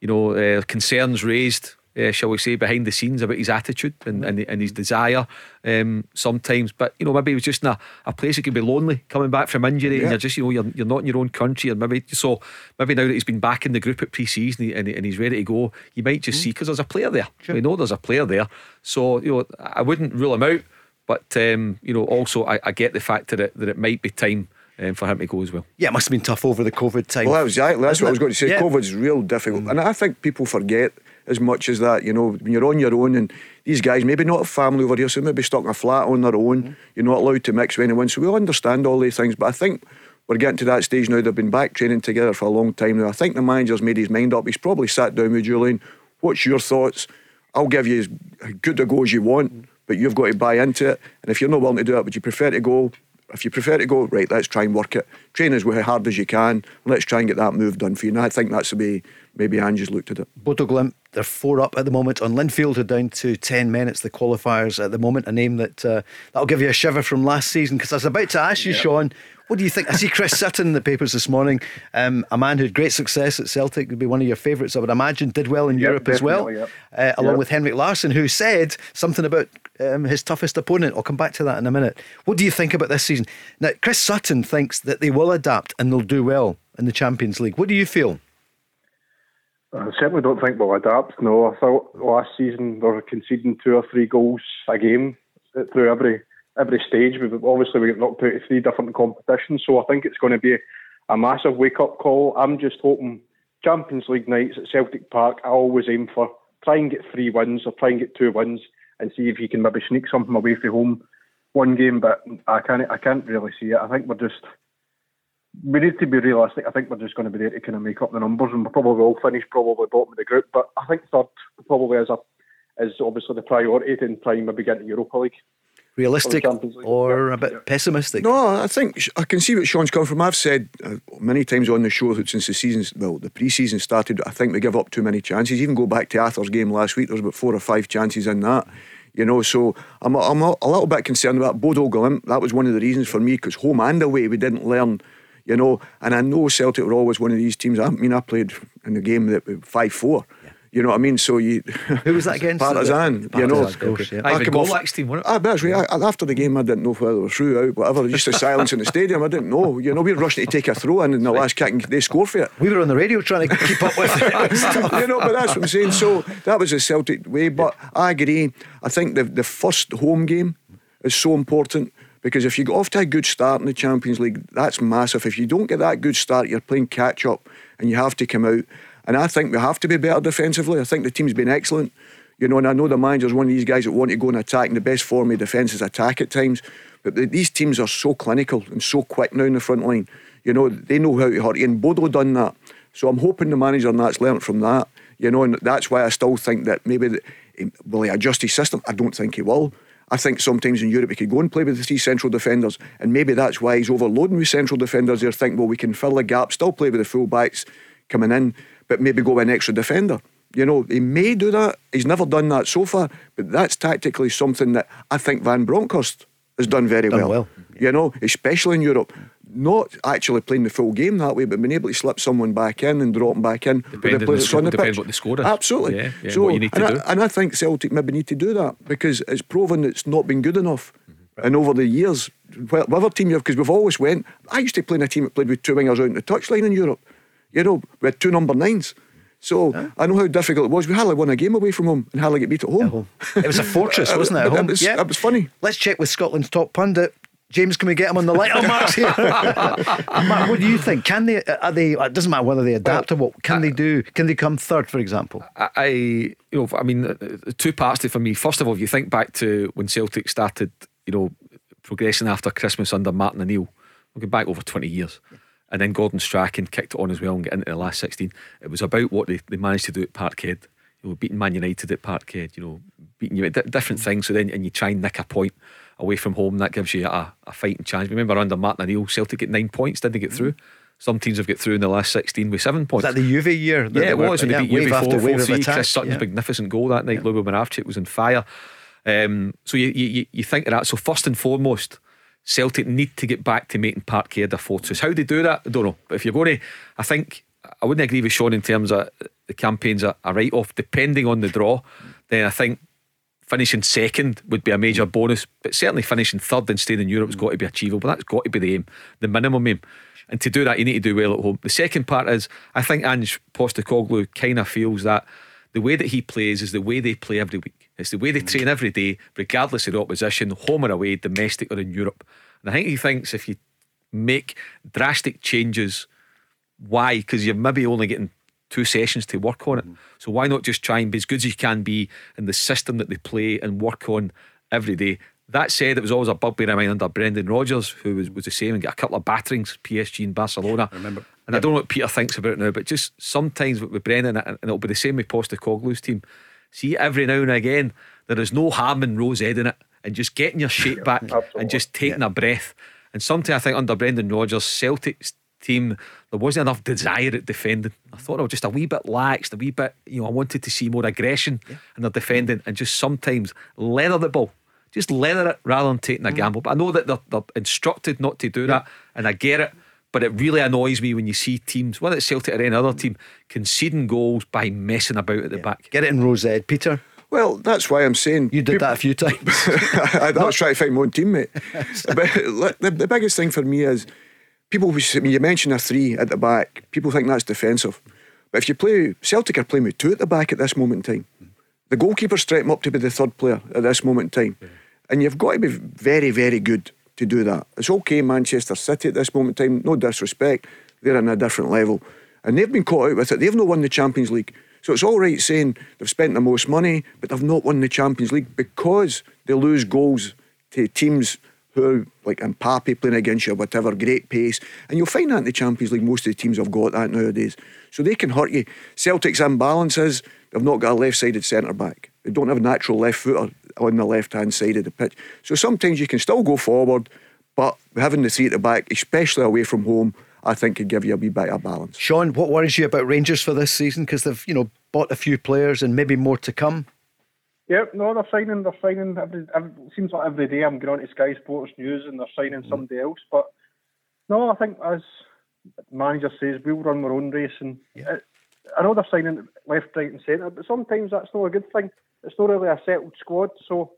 you know uh, concerns raised uh, shall we say, behind the scenes about his attitude and, and, and his desire um, sometimes. But, you know, maybe he was just in a, a place he could be lonely coming back from injury yeah. and you're just, you know, you're, you're not in your own country. And maybe so maybe now that he's been back in the group at pre season and, and, he's ready to go, you might just mm. see because there's a player there. Sure. We know there's a player there. So, you know, I wouldn't rule him out. But, um, you know, also I, I get the fact that it, that it might be time. Um, for him to go as well.
Yeah, it must have been tough over the COVID time.
Well, exactly. That's what I was going to say. Yeah. COVID's real difficult, mm. and I think people forget as much as that. You know, when you're on your own and these guys maybe not a family over here, so maybe stuck in a flat on their own. Mm-hmm. You're not allowed to mix with anyone. So we all understand all these things. But I think we're getting to that stage now. They've been back training together for a long time now. I think the manager's made his mind up. He's probably sat down with Jullien. What's your thoughts? I'll give you as good a go as you want, mm-hmm. but you've got to buy into it. And if you're not willing to do it, would you prefer to go? If you prefer to go, right, let's try and work it. Train as hard as you can. let's try and get that move done for you. And I think that's the way maybe Ange's looked at it.
Bodo Glimt they're four up at the moment on Linfield, are down to 10 men. It's the qualifiers at the moment. A name that uh, that'll give you a shiver from last season. Because I was about to ask you, yep. Sean, what do you think? I see Chris Sutton in the papers this morning. Um, a man who had great success at Celtic, would be one of your favourites, I would imagine. Did well in yep, Europe as well, yep. uh, along with Henrik Larsson, who said something about um, his toughest opponent. I'll come back to that in a minute. What do you think about this season? Now, Chris Sutton thinks that they will adapt and they'll do well in the Champions League. What do you feel?
I certainly don't think we'll adapt. No, I thought last season they were conceding two or three goals a game through every every stage. We've obviously we get knocked out three different competitions, so I think it's going to be a massive wake up call. I'm just hoping Champions League nights at Celtic Park. I always aim for try and get three wins or try and get two wins and see if you can maybe sneak something away from home one game. But I can't I can't really see it. I think we're just we need to be realistic. I think we're just going to be there to kind of make up the numbers, and we'll probably all finish probably bottom of the group. But I think third probably is a is obviously the priority to try and maybe get into Europa League.
Realistic or a bit yeah. pessimistic?
No, I think I can see what Sean's come from. I've said uh, many times on the show that since the season, well, the pre-season started, I think we give up too many chances. Even go back to Arthur's game last week, there was about four or five chances in that. You know, so I'm, I'm a, a little bit concerned about Bodo Glimt. That was one of the reasons for me because home and away we didn't learn you know. And I know Celtic were always one of these teams. I mean, I played in the game that five four. You know what I mean? So you.
Who was that against? (laughs)
Partizan.
you know. Course, yeah. I came off. Team, wasn't it?
Ah, that's right. I, after the game, I didn't know whether they were through out, whatever. Just the silence in the (laughs) stadium. I didn't know. You know, we were rushing to take a throw in, and the last kick, and they score for it.
We were on the radio trying to keep up with it. (laughs)
you know, but that's what I'm saying. So that was a Celtic way. But I agree. I think the the first home game is so important because if you get off to a good start in the Champions League, that's massive. If you don't get that good start, you're playing catch up and you have to come out. And I think we have to be better defensively. I think the team's been excellent. You know, and I know the manager's one of these guys that want to go and attack, and the best form of defence is attack at times. But these teams are so clinical and so quick now in the front line. You know, they know how to hurt you, and Bodo done that. So I'm hoping the manager and that's learnt from that. You know, and that's why I still think that maybe the, will he adjust his system? I don't think he will. I think sometimes in Europe he could go and play with the three central defenders, and maybe that's why he's overloading with central defenders. They're thinking, well, we can fill the gap, still play with the full backs coming in, but maybe go with an extra defender. You know, he may do that. He's never done that so far, but that's tactically something that I think Van Bronckhorst has done very
done
well.
well.
You know, especially in Europe not actually playing the full game that way, but being able to slip someone back in and drop them back in
depending
with the players
on
the
pitch. what the score is.
Absolutely.
Yeah, yeah,
so,
what you need to
and. I, and I think Celtic maybe need to do that because it's proven it's not been good enough. Mm-hmm. And over the years, whatever team you have, because we've always went. I used to play in a team that played with two wingers out in the touchline in Europe. You know, we had two number nines. So huh? I know how difficult it was. We hardly won a game away from home and hardly get beat at home. At home.
It was a fortress, (laughs) wasn't it? At home?
It was, yeah. it was funny.
Let's check with Scotland's top pundit. James, can we get him on the lighter marks here? (laughs) Mark, what do you think? Can they? Are they? It doesn't matter whether they adapt well, or what. Can I, they do? Can they come third, for example?
I, you know, I mean, uh, two parts to it for me. First of all, if you think back to when Celtic started, you know, progressing after Christmas under Martin O'Neill, we'll go back over twenty years. And then Gordon Strachan kicked it on as well and get into the last 16. It was about what they, they managed to do at Parkhead. You know, beating Man United at Parkhead, you know, beating you at different things. So then, and you try and nick a point away from home, that gives you a, a fighting chance. Remember under Martin O'Neill, Celtic get nine points, didn't they get through? Some teams have got through in the last 16 with seven points.
Was that the Juve year?
Yeah, it was when
yeah,
they beat Juve 4
4
3. Chris Sutton's
yeah.
magnificent goal that night. Yeah. Lubo Moravcik was on fire. Um, so you, you, you think of that. So, first and foremost, Celtic need to get back to making Parkhead a fortress. How they do that, I don't know. But if you're going to, I think, I wouldn't agree with Sean in terms of the campaigns a, a write off. Depending on the draw, then I think finishing second would be a major hmm. bonus, but certainly finishing third and staying in Europe has hmm. got to be achievable. That's got to be the aim, the minimum aim. And to do that, you need to do well at home. The second part is, I think Ange Postecoglou kind of feels that the way that he plays is the way they play every week. It's the way they hmm. train every day, regardless of the opposition, home or away, domestic or in Europe. And I think he thinks if you make drastic changes, why? Because you're maybe only getting two sessions to work on it. Mm. So why not just try and be as good as you can be in the system that they play and work on every day? That said, it was always a bugbear of mine under Brendan Rodgers, who was, was the same and got a couple of batterings, PSG and Barcelona.
I remember.
And. I don't know what Peter thinks about it now, but just sometimes with Brendan, and it'll be the same with Postecoglou's team. See, every now and again, there is no harm in Rose Ed in it, and just getting your shape back (laughs) and just taking yeah. a breath. And sometimes I think under Brendan Rodgers, Celtic's team, there wasn't enough desire at defending. I thought I was just a wee bit lax, a wee bit, you know, I wanted to see more aggression yeah. in their defending and just sometimes leather the ball. Just leather it rather than taking a mm. gamble. But I know that they're, they're instructed not to do that, and I get it. But it really annoys me when you see teams, whether it's Celtic or any other team, conceding goals by messing about at the yeah. back.
Get it in Rose Ed, Peter.
Well, that's why I'm saying
you did people, that a few times. (laughs)
I, I was trying to find my own teammate. (laughs) but the, the biggest thing for me is people, when you mention a three at the back, people think that's defensive. But if you play, Celtic are playing with two at the back at this moment in time. The goalkeeper straight up to be the third player at this moment in time. And you've got to be very, very good to do that. It's okay, Manchester City at this moment in time, no disrespect, they're on a different level. And they've been caught out with it. They've not won the Champions League. So it's all right saying they've spent the most money, but they've not won the Champions League because they lose goals to teams who like Mbappe playing against you, whatever, great pace. And you'll find that in the Champions League, most of the teams have got that nowadays. So they can hurt you. Celtic's imbalances, they've not got a left sided centre back. They don't have a natural left footer on the left hand side of the pitch. So sometimes you can still go forward, but having the three at the back, especially away from home, I think could give you a wee bit of balance.
Sean, what worries you about Rangers for this season? Because they've, you know, bought a few players and maybe more to come.
Yep, no, they're signing. They're signing. Every, every, it seems like every day I'm going on to Sky Sports News and they're signing mm. somebody else. But no, I think as manager says, we'll run our own race. And yeah. it, I know they're signing left, right, and centre, but sometimes that's not a good thing. It's not really a settled squad, so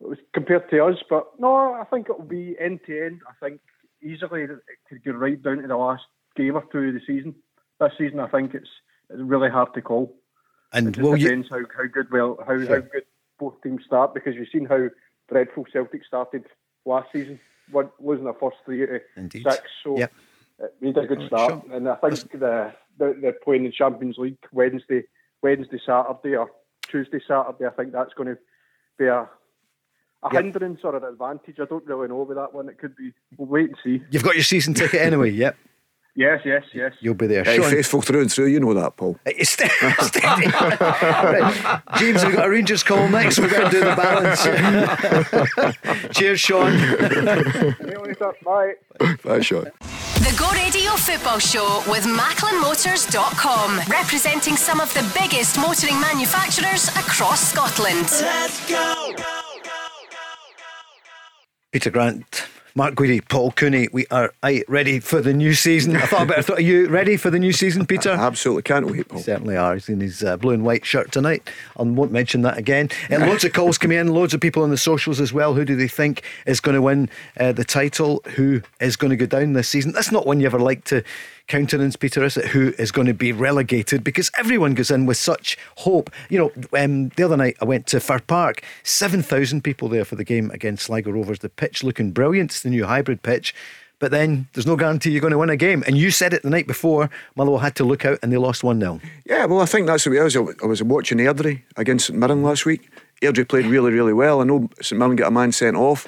it was compared to us. But no, I think it'll be end to end. I think easily it could go right down to the last game or two of the season. This season, I think it's it's really hard to call.
And
it just depends you... how, how good well how, sure. how good both teams start because you've seen how dreadful Celtic started last season, losing their first three to Indeed. six. So
yep.
it made a good start, sure. and I think the, the they're playing in Champions League Wednesday, Wednesday, Saturday, or Tuesday, Saturday. I think that's going to be a a yep. hindrance or an advantage. I don't really know with that one. It could be. We'll wait and see.
You've got your season ticket anyway. Yep.
Yes, yes, yes.
You'll be there.
Hey, faithful through and through, you know that, Paul. (laughs)
It's steady. right. (laughs) James, we've got a Rangers call next. We're going to do the balance. (laughs) Cheers, Sean.
Bye.
Bye, Sean.
The Go Radio Football Show with MacklinMotors.com, representing some of the biggest motoring manufacturers across Scotland. Let's go.
Peter Grant Mark Guidi, Paul Cooney, we are ready for the new season. I thought I better thought, are you ready for the new season, (laughs) Peter?
Absolutely, can't wait, Paul.
certainly are. He's in his uh, blue and white shirt tonight. I won't mention that again. And (laughs) loads of calls coming in, loads of people on the socials as well. Who do they think is going to win uh, the title? Who is going to go down this season? That's not one you ever like to countenance, Peter, is it? Who is going to be relegated? Because everyone goes in with such hope. You know, um, the other night I went to Fir Park, 7,000 people there for the game against Sligo Rovers. The pitch looking brilliant. It's the new hybrid pitch. But then there's no guarantee you're going to win a game. And you said it the night before, Motherwell had to look out and they lost 1 0.
Yeah, well, I think that's the way I was. I was watching Airdrie against St Mirren last week. Airdrie played really, really well. I know St Mirren got a man sent off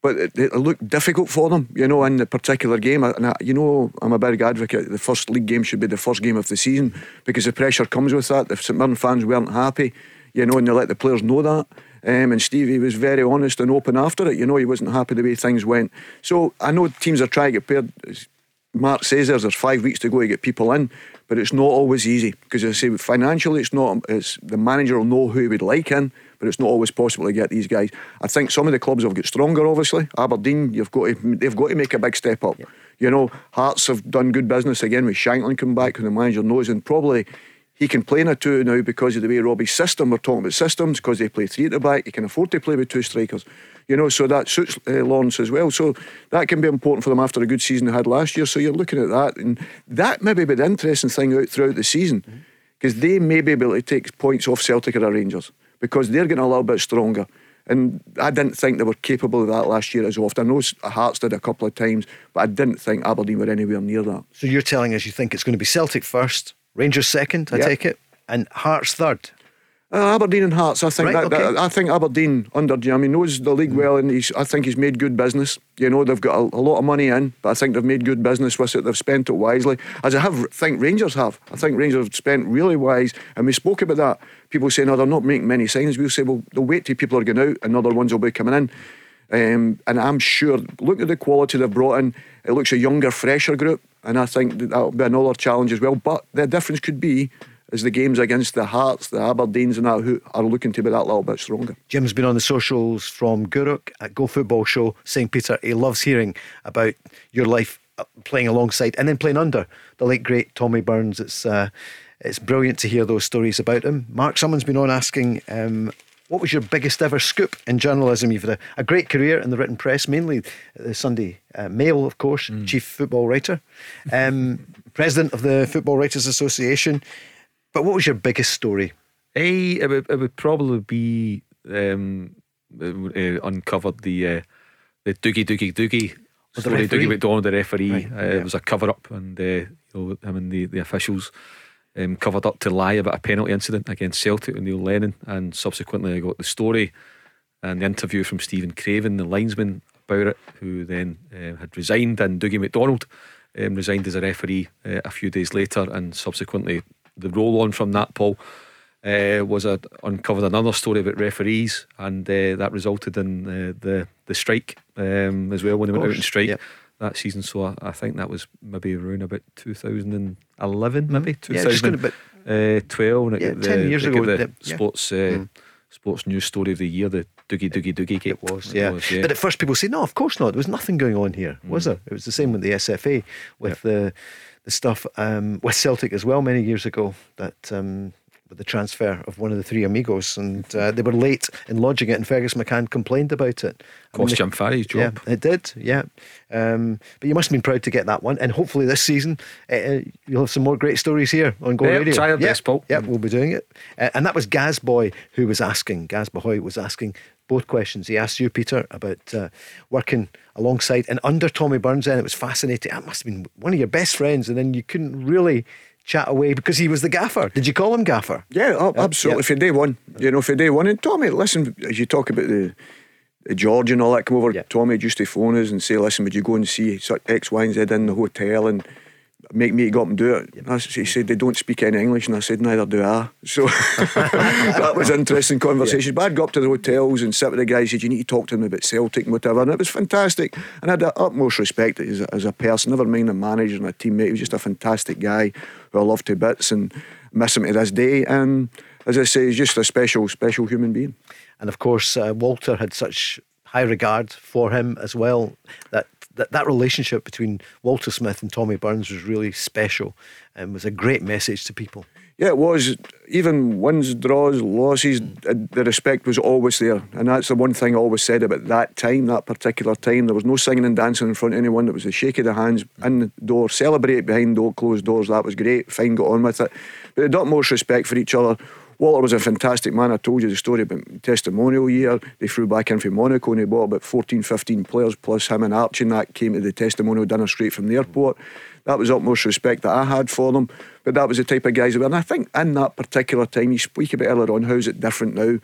but it, it, looked difficult for them, you know, in the particular game. And I, you know, I'm a big advocate. The first league game should be the first game of the season because the pressure comes with that. The St Mirren fans weren't happy, you know, and they let the players know that. Um, and Stevie was very honest and open after it. You know, he wasn't happy the way things went. So I know teams are trying to get paired. Mark says there's, there's five weeks to go to get people in, but it's not always easy because I say financially, it's not. It's the manager will know who he would like in but it's not always possible to get these guys. I think some of the clubs have got stronger. Obviously, Aberdeen, you've got to, they've got to make a big step up. You know, Hearts have done good business again with Shankland come back, who the manager knows, and probably he can play in a two now because of the way Robbie's system. We're talking about systems because they play three at the back. He can afford to play with two strikers, you know. So that suits uh, Lawrence as well. So that can be important for them after a good season they had last year. So you're looking at that, and that maybe be the interesting thing out throughout the season because they may be able to take points off Celtic or Rangers because they're getting a little bit stronger. And I didn't think they were capable of that last year as often. I know Hearts did a couple of times, but I didn't think Aberdeen were anywhere near that.
So you're telling us you think it's going to be Celtic first, Rangers second, I yep. take it, and Hearts third?
Uh, Aberdeen and Hearts, I think right, that, okay. that, I think Aberdeen under Jimmy knows the league well, and he's, I think he's made good business. You know, they've got a, a, lot of money in, but I think they've made good business with it. They've spent it wisely, as I have think Rangers have. I think Rangers have spent really wise, and we spoke about that. People saying, "No, they're not making many signings." We'll say, "Well, they'll wait till people are going out, and other ones will be coming in." Um, and I'm sure, look at the quality they've brought in. It looks a younger, fresher group, and I think that that'll be another challenge as well. But the difference could be is the games against the Hearts, the Aberdeens, and that who are looking to be that little bit stronger.
Jim's been on the socials from Guruk at Go Football Show saying, Peter, he loves hearing about your life uh, playing alongside and then playing under the late great Tommy Burns. It's uh, it's brilliant to hear those stories about him. Mark, someone's been on asking. Um, what was your biggest ever scoop in journalism? You've had a, a great career in the written press, mainly the Sunday uh, Mail, of course, mm. chief football writer, um, president of the Football Writers Association. But what was your biggest story?
Hey, it would, it would probably be um, uh, uncovered the uh, the Doogie Dougie Doogie
was story. Dougie
McDonald, the referee. Right, uh, yeah. It was a cover up, and uh, you know him and the the officials. Um, covered up to lie about a penalty incident against Celtic with Neil Lennon, and subsequently I got the story and the interview from Steven Craven, the linesman, about it, who then uh, had resigned, and Dougie McDonald um, resigned as a referee uh, a few days later, and subsequently the roll on from that, Paul, uh, was a, uncovered another story about referees, and uh, that resulted in uh, the the strike um, as well when they went out in strike yep. that season. So I, I, think that was maybe around about 2011, mm-hmm. maybe 2012,
yeah,
uh,
yeah,
the,
ten years ago.
The, sports uh, mm. sports news story of the year, the Doogie Doogie Dougie
It was, yeah. It was, yeah. But at first, people say, "No, of course not. There was nothing going on here, was mm. there?" It was the same with the SFA, with yeah. the the stuff um, with Celtic as well many years ago. That um, with the transfer of one of the three amigos, and uh, they were late in lodging it, and Fergus McCann complained about it.
Cost Jim Farry's job.
Yeah, it did, yeah. Um, but you must have been proud to get that one, and hopefully this season uh, you'll have some more great stories here on Go
yeah,
Radio.
Try our yeah, best, Paul.
Yeah, we'll be doing it. Uh, and that was Gaz Boy who was asking, Gaz Bahoy was asking both questions. He asked you, Peter, about uh, working alongside and under Tommy Burns, and it was fascinating. That must have been one of your best friends, and then you couldn't really chat away because he was the gaffer. Did you call him gaffer?
Yeah, absolutely. For day one, you know, for day one. And Tommy, listen, as you talk about the, the George and all that, come over. Tommy used to phone us and say, "Listen, would you go and see X, Y, and Z in the hotel?" and make me go up and do it. Yep. he said they don't speak any English, and I said neither do I. So (laughs) that was interesting conversation. Yeah. But I'd go up to the hotels and sit with the guys. Said you need to talk to them about Celtic and whatever, and it was fantastic. And I had the utmost respect as a, as a person. Never mind a manager and a teammate. He was just a fantastic guy who I love to bits and miss him to this day. And as I say, he's just a special, special human being.
And of course, uh, Walter had such high regard for him as well that that, that relationship between Walter Smith and Tommy Burns was really special and was a great message to people.
Yeah, it was. Even wins, draws, losses, uh, the respect was always there. And that's the one thing I always said about that time, that particular time. There was no singing and dancing in front of anyone. It was a shake of the hands in the door, celebrate behind door, closed doors. That was great. Fine, got on with it. But the utmost respect for each other. Walter was a fantastic man. I told you the story about testimonial year. They flew back in from Monaco and they bought about 14, 15 players, plus him and Archie, and that came to the testimonial dinner straight from the airport. That was utmost respect that I had for them. But that was the type of guys that were. And I think in that particular time, you speak about earlier on, how's it different now?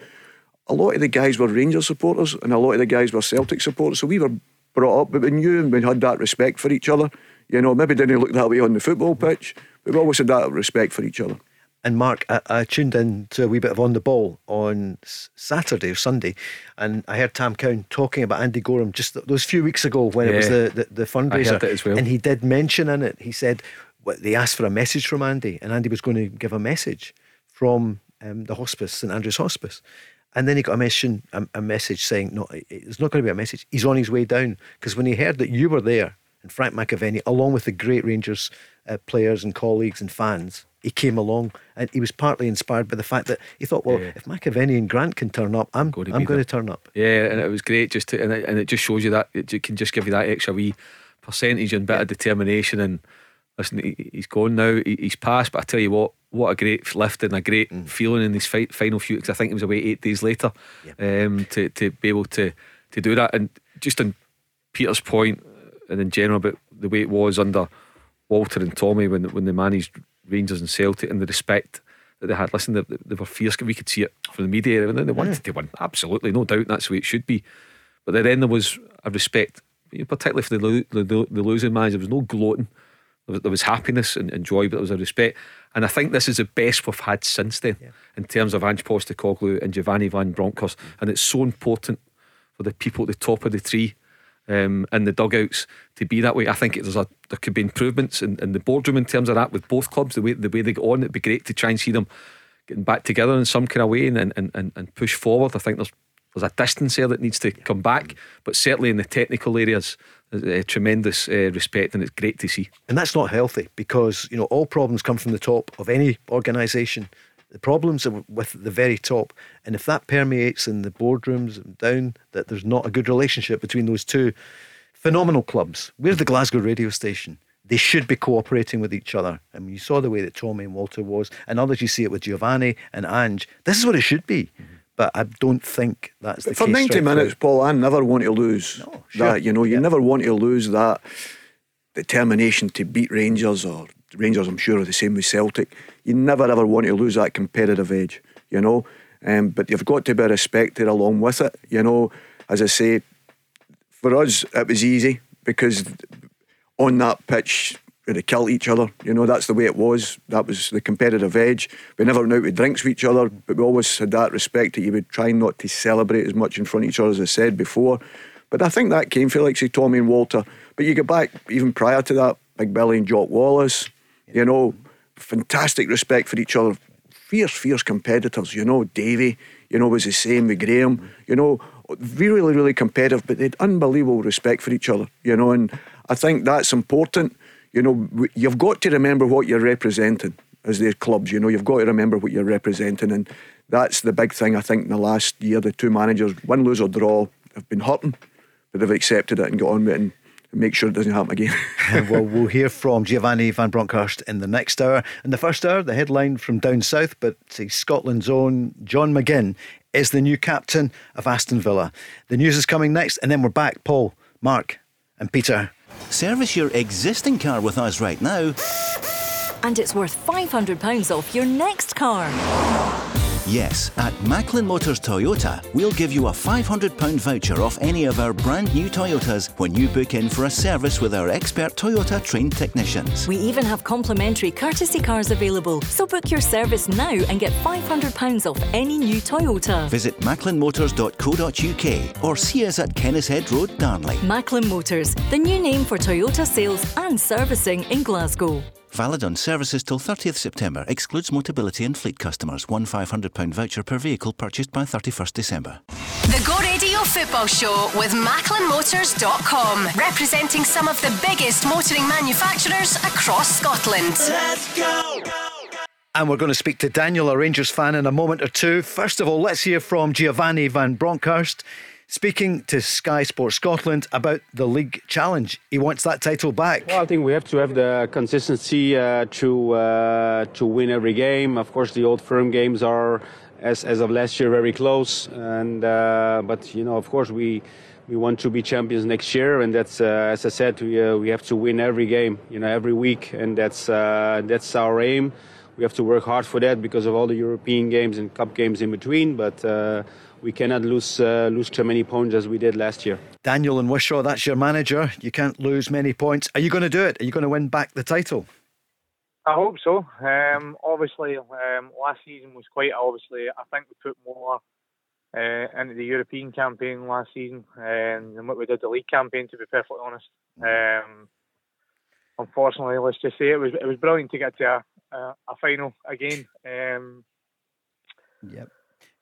A lot of the guys were Rangers supporters and a lot of the guys were Celtic supporters. So we were brought up, but we knew and we had that respect for each other. You know, maybe didn't look that way on the football pitch, but we always had that respect for each other.
And Mark, I, I, tuned in to a wee bit of On the Ball on Saturday or Sunday, and I heard Tam Cowan talking about Andy Goram just those few weeks ago when yeah. it was the, the, the fundraiser.
Well.
And he did mention in it, he said, well, they asked for a message from Andy, and Andy was going to give a message from um, the hospice, St Andrew's Hospice. And then he got a, mission, a, a message saying, no, it's not going to be a message. He's on his way down. Because when he heard that you were there, and Frank McAvenny, along with the great Rangers uh, players and colleagues and fans, he came along and he was partly inspired by the fact that he thought, well, yeah. if McAvenny and Grant can turn up, I'm going to, I'm going to turn up.
Yeah, and it was great just to, and it, and it just shows you that it can just give you that extra wee percentage and bit yeah. of determination. And listen, he, he's gone now, he, he's passed, but I tell you what, what a great lift and a great mm. feeling in these fight, final few, because I think he was away eight days later yeah. um, to, to be able to, to do that. And just on Peter's point, and in general about the way it was under Walter and Tommy when when they managed Rangers and Celtic and the respect that they had. Listen, they, they were fierce. We could see it from the media. And then they wanted to win, absolutely, no doubt. That's the way it should be. But then there was a respect, particularly for the, the, the losing match. There was no gloating. There was happiness and, and, joy, but there was a respect. And I think this is the best we've had since then yeah. in terms of Ange Postecoglou and Giovanni Van Bronckhorst. And it's so important for the people at the top of the tree um, in the dugouts to be that way. I think there's a there could be improvements in, in the boardroom in terms of that with both clubs. The way the way they get on, it'd be great to try and see them getting back together in some kind of way and and, and, and push forward. I think there's there's a distance there that needs to come back, but certainly in the technical areas, uh, tremendous uh, respect, and it's great to see.
And that's not healthy because you know all problems come from the top of any organisation. The problems are with the very top. And if that permeates in the boardrooms and down, that there's not a good relationship between those two phenomenal clubs. Where's the Glasgow radio station? They should be cooperating with each other. I mean, you saw the way that Tommy and Walter was, and others you see it with Giovanni and Ange. This is what it should be. Mm-hmm. But I don't think that's the case.
For 90 minutes, Paul, I never want to lose no, sure. that. You know, you yeah. never want to lose that determination to beat Rangers or Rangers, I'm sure, are the same with Celtic. You never ever want to lose that competitive edge, you know. Um, but you've got to be respected along with it, you know. As I say, for us, it was easy because on that pitch, they killed each other. You know, that's the way it was. That was the competitive edge. We never went out with drinks with each other, but we always had that respect that you would try not to celebrate as much in front of each other, as I said before. But I think that came for like say Tommy and Walter. But you get back even prior to that, Big Billy and Jock Wallace, you know, fantastic respect for each other. Fierce, fierce competitors, you know, Davy, you know, was the same with Graham. You know, really, really competitive, but they had unbelievable respect for each other. You know, and I think that's important. You know, you've got to remember what you're representing as their clubs. You know, you've got to remember what you're representing, and that's the big thing. I think in the last year, the two managers, win, lose or draw, have been hurting, but they've accepted it and got on with it. And, make sure it doesn't happen again. (laughs)
well, we'll hear from Giovanni Van Bronckhorst in the next hour. In the first hour, the headline from down south, but see, Scotland's own John McGinn is the new captain of Aston Villa. The news is coming next, and then we're back. Paul, Mark, and Peter.
Service your existing car with us right now.
And it's worth £500 off your next car.
Yes, at Macklin Motors Toyota, we'll give you a £500 voucher off any of our brand new Toyotas when you book in for a service with our expert Toyota trained technicians.
We even have complimentary courtesy cars available, so book your service now and get £500 off any new Toyota.
Visit macklinmotors.co.uk or see us at Kennishead Road, Darnley.
Macklin Motors, the new name for Toyota sales and servicing in Glasgow.
Valid on services till 30th September. Excludes Motability and fleet customers. One £500 voucher per vehicle purchased by 31st December.
The Go Radio Football Show with MacklinMotors.com. Representing some of the biggest motoring manufacturers across Scotland. Let's go!
And we're going to speak to Daniel, a Rangers fan, in a moment or two. First of all, let's hear from Giovanni Van Bronckhorst speaking to Sky Sports Scotland about the league challenge. He wants that title back.
Well, I think we have to have the consistency uh, to uh, to win every game. Of course, the old firm games are, as as of last year, very close. And uh, but you know, of course, we. We want to be champions next year, and that's, uh, as I said, we, uh, we have to win every game, you know, every week, and that's uh, that's our aim. We have to work hard for that because of all the European games and cup games in between. But we cannot lose uh, lose too many points as we did last year.
Daniel and Wishaw, that's your manager. You can't lose many points. Are you going to do it? Are you going to win back the title?
I hope so. Um, obviously, um, last season was quite obviously. I think we put more uh, into the European campaign last season um, than what we did the league campaign. To be perfectly honest, um, unfortunately, let's just say it was it was brilliant to get to a, a, a final again. Um,
yep.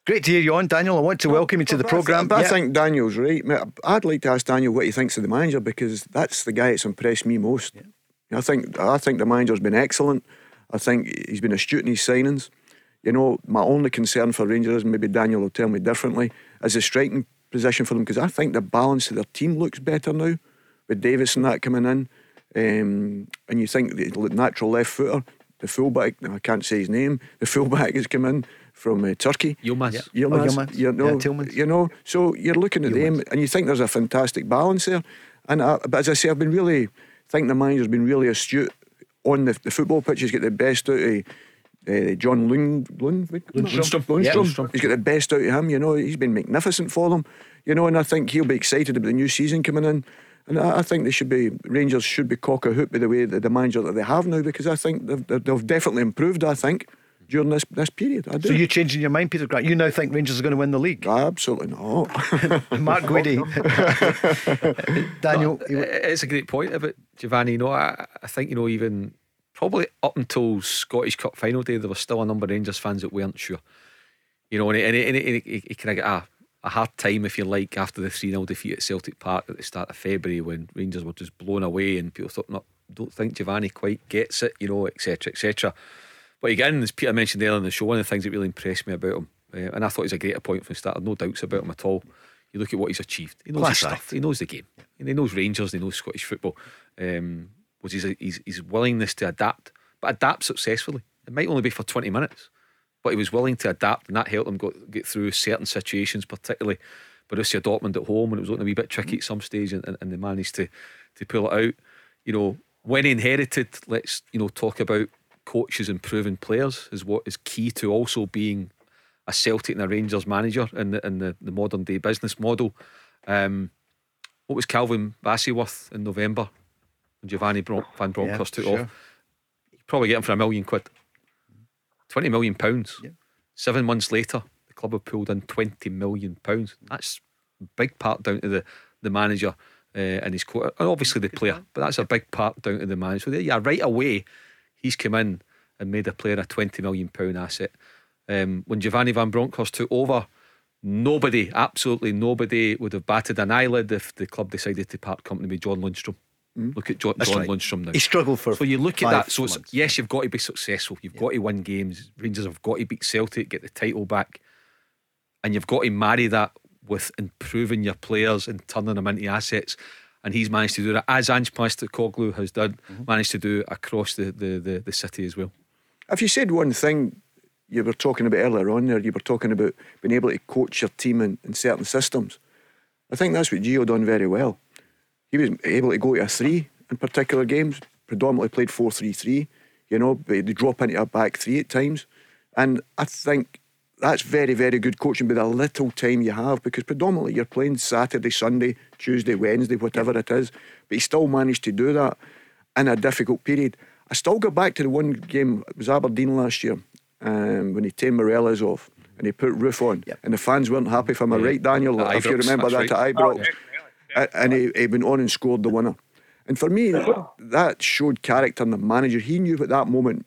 Great to hear you on, Daniel. I want to welcome you to the programme.
I, I think Daniel's right. I'd like to ask Daniel what he thinks of the manager because that's the guy that's impressed me most. Yeah. I think I think the manager's been excellent. I think he's been astute in his signings. You know, my only concern for Rangers, maybe Daniel will tell me differently, is the striking position for them because I think the balance of their team looks better now with Davis and that coming in. Um, and you think the natural left footer, the fullback, I can't say his name, the (laughs) fullback has come in from uh, Turkey.
Yilmaz.
Yeah. Yilmaz. Oh, Yilmaz.
You know, yeah, you know, so you're looking at Yilmaz. them and you think there's a fantastic balance there. And I, but as I say, I've been really, I think the manager's been really astute on the, the football pitch. He's got the best out of uh, John Lund, Lund,
Lundstram.
Lundstram. Yeah, Lundstram. He's got the best out of him. You know, he's been magnificent for them. You know, and I think he'll be excited about the new season coming in. And I, I think they should be Rangers should be cock a hoop by the way the, the manager that they have now because I think they've, they've definitely improved. I think during this this period. I do.
So you're changing your mind, Peter Grant? You now think Rangers are going to win the league?
Absolutely not. (laughs)
Mark (laughs) Guidi, (laughs) Daniel.
No, it's a great point about Giovanni. You know, I, I think you know even probably up until Scottish Cup final day, there was still a number of Rangers fans that weren't sure. You know, and he, and he, and he, he, he kind of got a, a hard time, if you like, after the 3 0 defeat at Celtic Park at the start of February when Rangers were just blown away and people thought, no, don't think Giovanni quite gets it, you know, etc. etc. But again, as Peter mentioned earlier in the show, one of the things that really impressed me about him, uh, and I thought he's a great appointment from the start, no doubts about him at all. You look at what he's achieved. He knows Class his stuff. He knows the game. And he knows Rangers. He knows Scottish football. Um, was his, his, his willingness to adapt, but adapt successfully. It might only be for 20 minutes, but he was willing to adapt, and that helped him go, get through certain situations, particularly Borussia Dortmund at home, and it was looking a wee bit tricky at some stage, and, and, and they managed to to pull it out. You know, when he inherited, let's you know talk about coaches and proven players is what is key to also being a Celtic and a Rangers manager in the in the, the modern day business model. Um, what was Calvin Bassey worth in November when Giovanni Bron- Van Bronckhorst yeah, took sure. off? You probably get him for a million quid, twenty million pounds. Yeah. Seven months later, the club have pulled in twenty million pounds. That's a big part down to the the manager uh, and his coach, and obviously the player, but that's a big part down to the manager. So yeah, right away He's come in and made a player a twenty million pound asset. Um, when Giovanni Van Bronckhorst took over, Nobody, absolutely nobody, would have batted an eyelid if the club decided to part company with John Lundstram. Mm. Look at John, John right. Lundstrom now.
He struggled for.
So you look at that. So yes, you've got to be successful. You've yeah. got to win games. Rangers have got to beat Celtic, get the title back, and you've got to marry that with improving your players and turning them into assets. And he's managed to do that, as Ange Postecoglou has done, mm-hmm. managed to do across the, the, the, the city as well.
If you said one thing you were talking about earlier on there, you were talking about being able to coach your team in, in certain systems. I think that's what Gio done very well. He was able to go to a three in particular games, predominantly played 4 3 3, you know, but they drop into a back three at times. And I think that's very, very good coaching with a little time you have because predominantly you're playing Saturday, Sunday, Tuesday, Wednesday, whatever it is. But he still managed to do that in a difficult period. I still go back to the one game, it was Aberdeen last year, um, when he turned Morelos off and he put Roofe on. Yep. And the fans weren't happy for my yeah. right, Daniel, if Ibrox, you remember that right. at Ibrox. Oh, and he, he went on and scored the winner. And for me, that showed character in the manager. He knew at that moment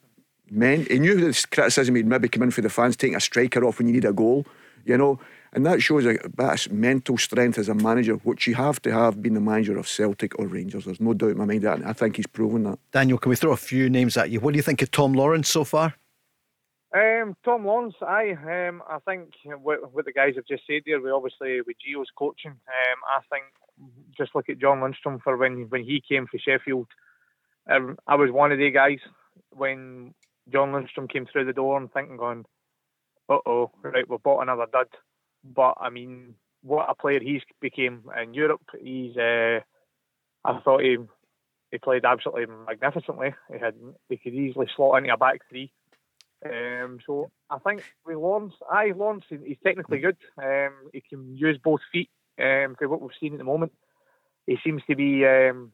meant. He knew the criticism he'd maybe come in for the fans, taking a striker off when you need a goal, you know. And that shows a bit of mental strength as a manager, which you have to have being the manager of Celtic or Rangers. There's no doubt in my mind that. I think he's proven that.
Daniel, can we throw a few names at you? What do you think of Tom Lawrence so far?
Um, Tom Lawrence, I um, I think what, what, the guys have just said there, we obviously with Gio's coaching, um, I think just look at John Lundstram for when when he came for Sheffield. Um, I was one of the guys when John Lundstram came through the door and thinking, going, uh oh, right, we've bought another dud. But I mean, what a player he's became in Europe. He's, uh, I thought he he played absolutely magnificently. He had he could easily slot into a back three. Um, so I think with Lawrence, I Lawrence, he's technically good. Um, he can use both feet. Um, for what we've seen at the moment, he seems to be um,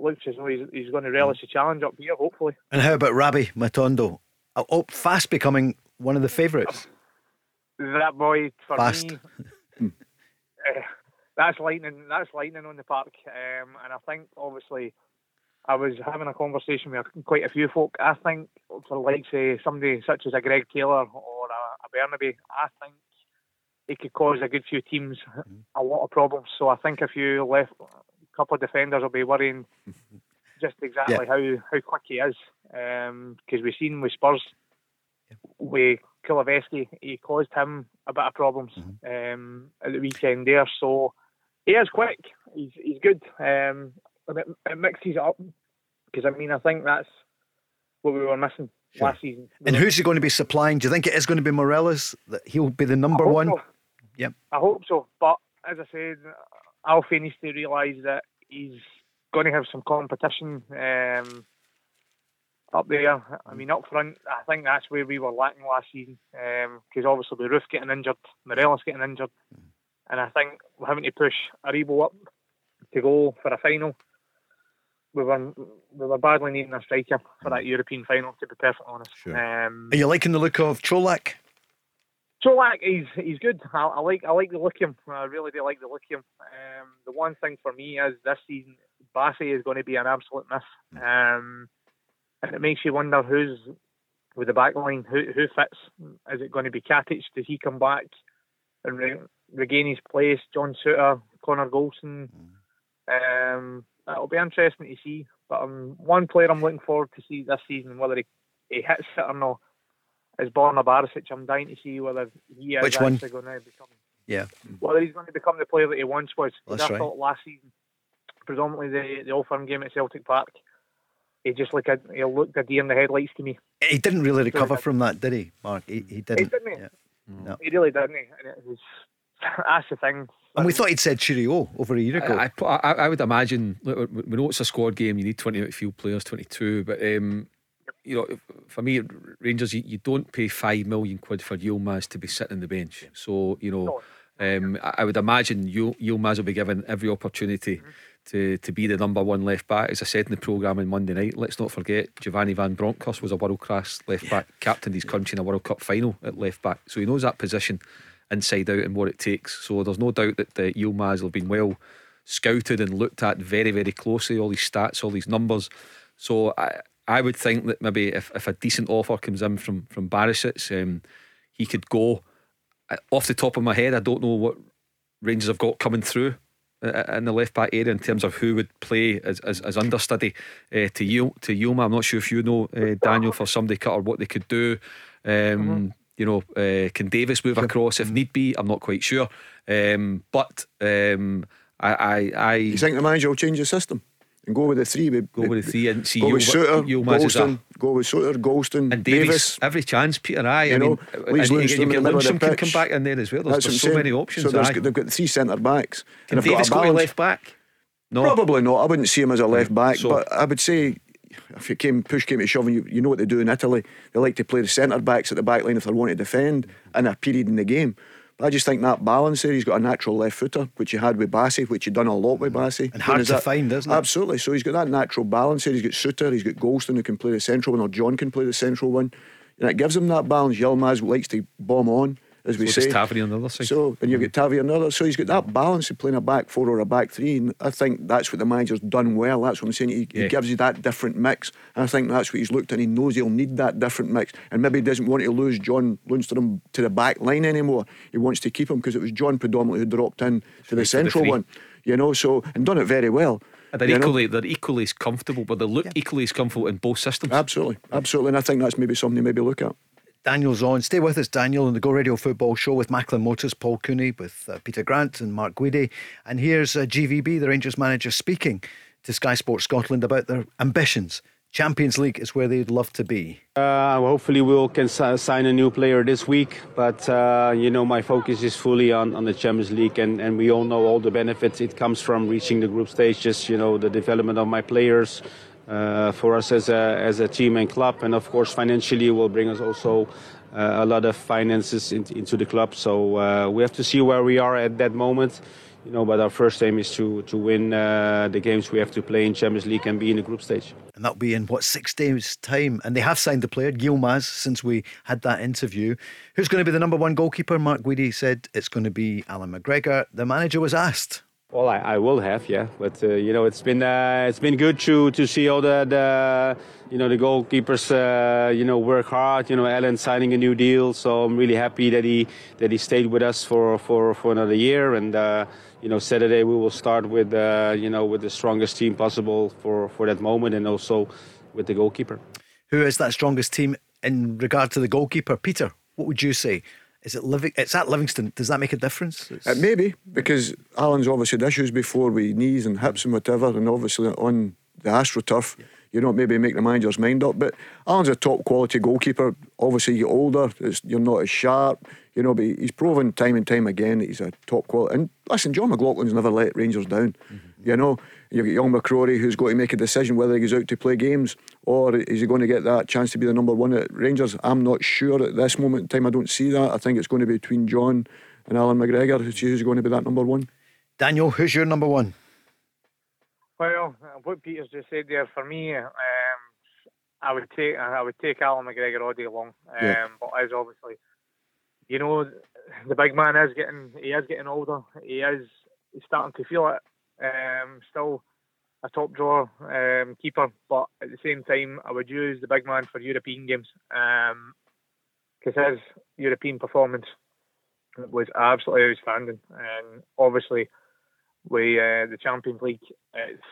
looks as though he's, he's going to relish the challenge up here, hopefully.
And how about Rabbi Matondo? Oh, fast becoming one of the favourites.
That boy for fast. me, (laughs) uh, that's lightning. That's lightning on the park, um, and I think obviously. I was having a conversation with quite a few folk. I think for like say somebody such as a Greg Taylor or a, a Bernabei, I think it could cause a good few teams a lot of problems. So I think if you left couple of defenders will be worrying (laughs) just exactly yeah. how, how quick he is. Because um, we've seen with Spurs, yeah. with Kulusevski, he caused him a bit of problems mm-hmm. um, at the weekend there. So he is quick. He's he's good. Um, it, it mixes it up because I mean I think that's what we were missing sure. last season.
And who's he going to be supplying? Do you think it is going to be Morelos that he'll be the number one?
So.
Yep.
I hope so. But as I said, Alfie needs to realise that he's going to have some competition um, up there. I mean, up front, I think that's where we were lacking last season because um, obviously with Roofe getting injured, Morelos getting injured, and I think we're having to push Aribo up to go for a final. We were we were badly needing a striker for that European final. To be perfectly honest,
sure. um, are you liking the look of Čolak?
Čolak, he's he's good. I, I, like I like the look of him. I really do like the look of him. Um, the one thing for me is this season, Bassey is going to be an absolute miss, um, and it makes you wonder who's with the back line. Who who fits? Is it going to be Katic? Does he come back and re- regain his place? John Souttar, Connor Goldson. Um, it'll be interesting to see. But um, one player I'm looking forward to see this season, whether he, he hits it or not is Borna Barisic. I'm dying to see whether he is
Which
actually
one?
going to become.
Yeah.
Whether he's going to become the player that he once was.
That's I
right. thought last season, predominantly the the Old Firm game at Celtic Park, he just looked a, he looked a deer in the headlights to me.
He didn't really recover from that, did he, Mark? He, he didn't.
He didn't. Yeah. No. He really didn't. And it was (laughs) that's the thing.
And we thought he'd said cheerio over a year ago.
I, I, I would imagine. We know it's a squad game. You need twenty outfield players, twenty-two. But um, you know, for me, Rangers, you, you don't pay five million quid for Yilmaz to be sitting on the bench. So you know, um, I, would imagine Yilmaz will be given every opportunity mm-hmm. to to be the number one left back. As I said in the programme on Monday night, let's not forget Giovanni Van Bronckhorst was a world class left back, yeah. captained his country in a World Cup final at left back, so he knows that position inside out and what it takes. So there's no doubt that the Yilmaz will have been well scouted and looked at very very closely. All these stats, all these numbers. So I, I would think that maybe if, if a decent offer comes in from from Barisic, um, he could go. off the top of my head, I don't know what Rangers have got coming through uh, uh, in the left back area in terms of who would play as, as, as understudy uh, to Yil, to Yilma. I'm not sure if you know uh, Daniel for somebody cut or what they could do. Um, mm-hmm. You know, uh, can Davis move across if need be? I'm not quite sure. Um, but um, I, I, I,
you think the manager will change the system? Go with the three.
Go with the three and see
go
you,
with Souttar, Goldson, go with Souttar, Goldson,
and Davis. Davis. Every chance, Peter. I, you I know, mean, and you, you get Lundstram can come back in there as well. There's, there's so many options.
So they've got three centre backs.
Can and Davis go to left back?
No, probably not. I wouldn't see him as a left back, so, but I would say if you came push came to shove, you, you know what they do in Italy. They like to play the centre backs at the back line if they want to defend in a period in the game. I just think that balance there, he's got a natural left footer, which he had with Bassey, which he'd done a lot with Bassey.
And hard to
that,
find, isn't
it? Absolutely. So he's got that natural balance there. He's got Souttar, he's got Goldson who can play the central one, or John can play the central one. And it gives him that balance. Yilmaz likes to bomb on as we
so
say.
Tavernier on the other side.
So, and you've hmm. got Tavernier on the other. So he's got that balance of playing a back four or a back three. And I think that's what the manager's done well. That's what I'm saying. He, yeah. he gives you that different mix. And I think that's what he's looked at. He knows he'll need that different mix. And maybe he doesn't want to lose John Lundstram to the back line anymore. He wants to keep him because it was John predominantly who dropped in to the central the one. You know, so, and done it very well.
They're equally know? they're equally as comfortable, but they look yeah. equally as comfortable in both systems.
Absolutely, absolutely, and I think that's maybe something to maybe look at.
Daniel's on. Stay with us, Daniel, on the Go Radio Football Show with Macklin Motors, Paul Cooney, with uh, Peter Grant and Mark Guidi. And here's uh, GVB, the Rangers manager, speaking to Sky Sports Scotland about their ambitions. Champions League is where they'd love to be.
Uh, hopefully, we'll can sign a new player this week. But uh, you know, my focus is fully on, on the Champions League, and, and we all know all the benefits it comes from reaching the group stages. You know, the development of my players, uh, for us as a, as a team and club. And of course, financially, will bring us also uh, a lot of finances in, into the club. So uh, we have to see where we are at that moment. You know, but our first aim is to to win uh, the games we have to play in Champions League and be in the group stage.
And that'll be in what six days' time. And they have signed the player Yilmaz since we had that interview. Who's going to be the number one goalkeeper? Mark Guidi said it's going to be Allan McGregor. The manager was asked
well, I, I will have, yeah, but uh, you know, it's been uh, it's been good to to see all the, the you know the goalkeepers uh, you know work hard. You know, Allan signing a new deal, so I'm really happy that he that he stayed with us for for, for another year. And uh, you know, Saturday we will start with uh, you know with the strongest team possible for for that moment, and also with the goalkeeper.
Who is that strongest team in regard to the goalkeeper, Peter? What would you say? Is it living? It's at Livingston. Does that make a difference?
It's... It may be because Allan's obviously had issues before with knees and hips and whatever, and obviously on the AstroTurf, you know, maybe make the manager's mind up. But Allan's a top quality goalkeeper. Obviously, you get older, you're not as sharp, you know. But he's proven time and time again that he's a top quality. And listen, Jon McLaughlin's never let Rangers down. Mm-hmm. You know, you've got young McCrorie who's got to make a decision whether he goes out to play games or is he going to get that chance to be the number one at Rangers? I'm not sure at this moment in time. I don't see that. I think it's going to be between John and Allan McGregor who's going to be that number one.
Daniel, who's your number one?
Well, what Peter's just said there for me, um, I would take I would take Allan McGregor all day long. Um, yeah. But as obviously, you know, the big man is getting he is getting older. He is he's starting to feel it. Um, still a top drawer um, keeper, but at the same time, I would use the big man for European games because um, his European performance was absolutely outstanding. And obviously, with uh, the Champions League, it's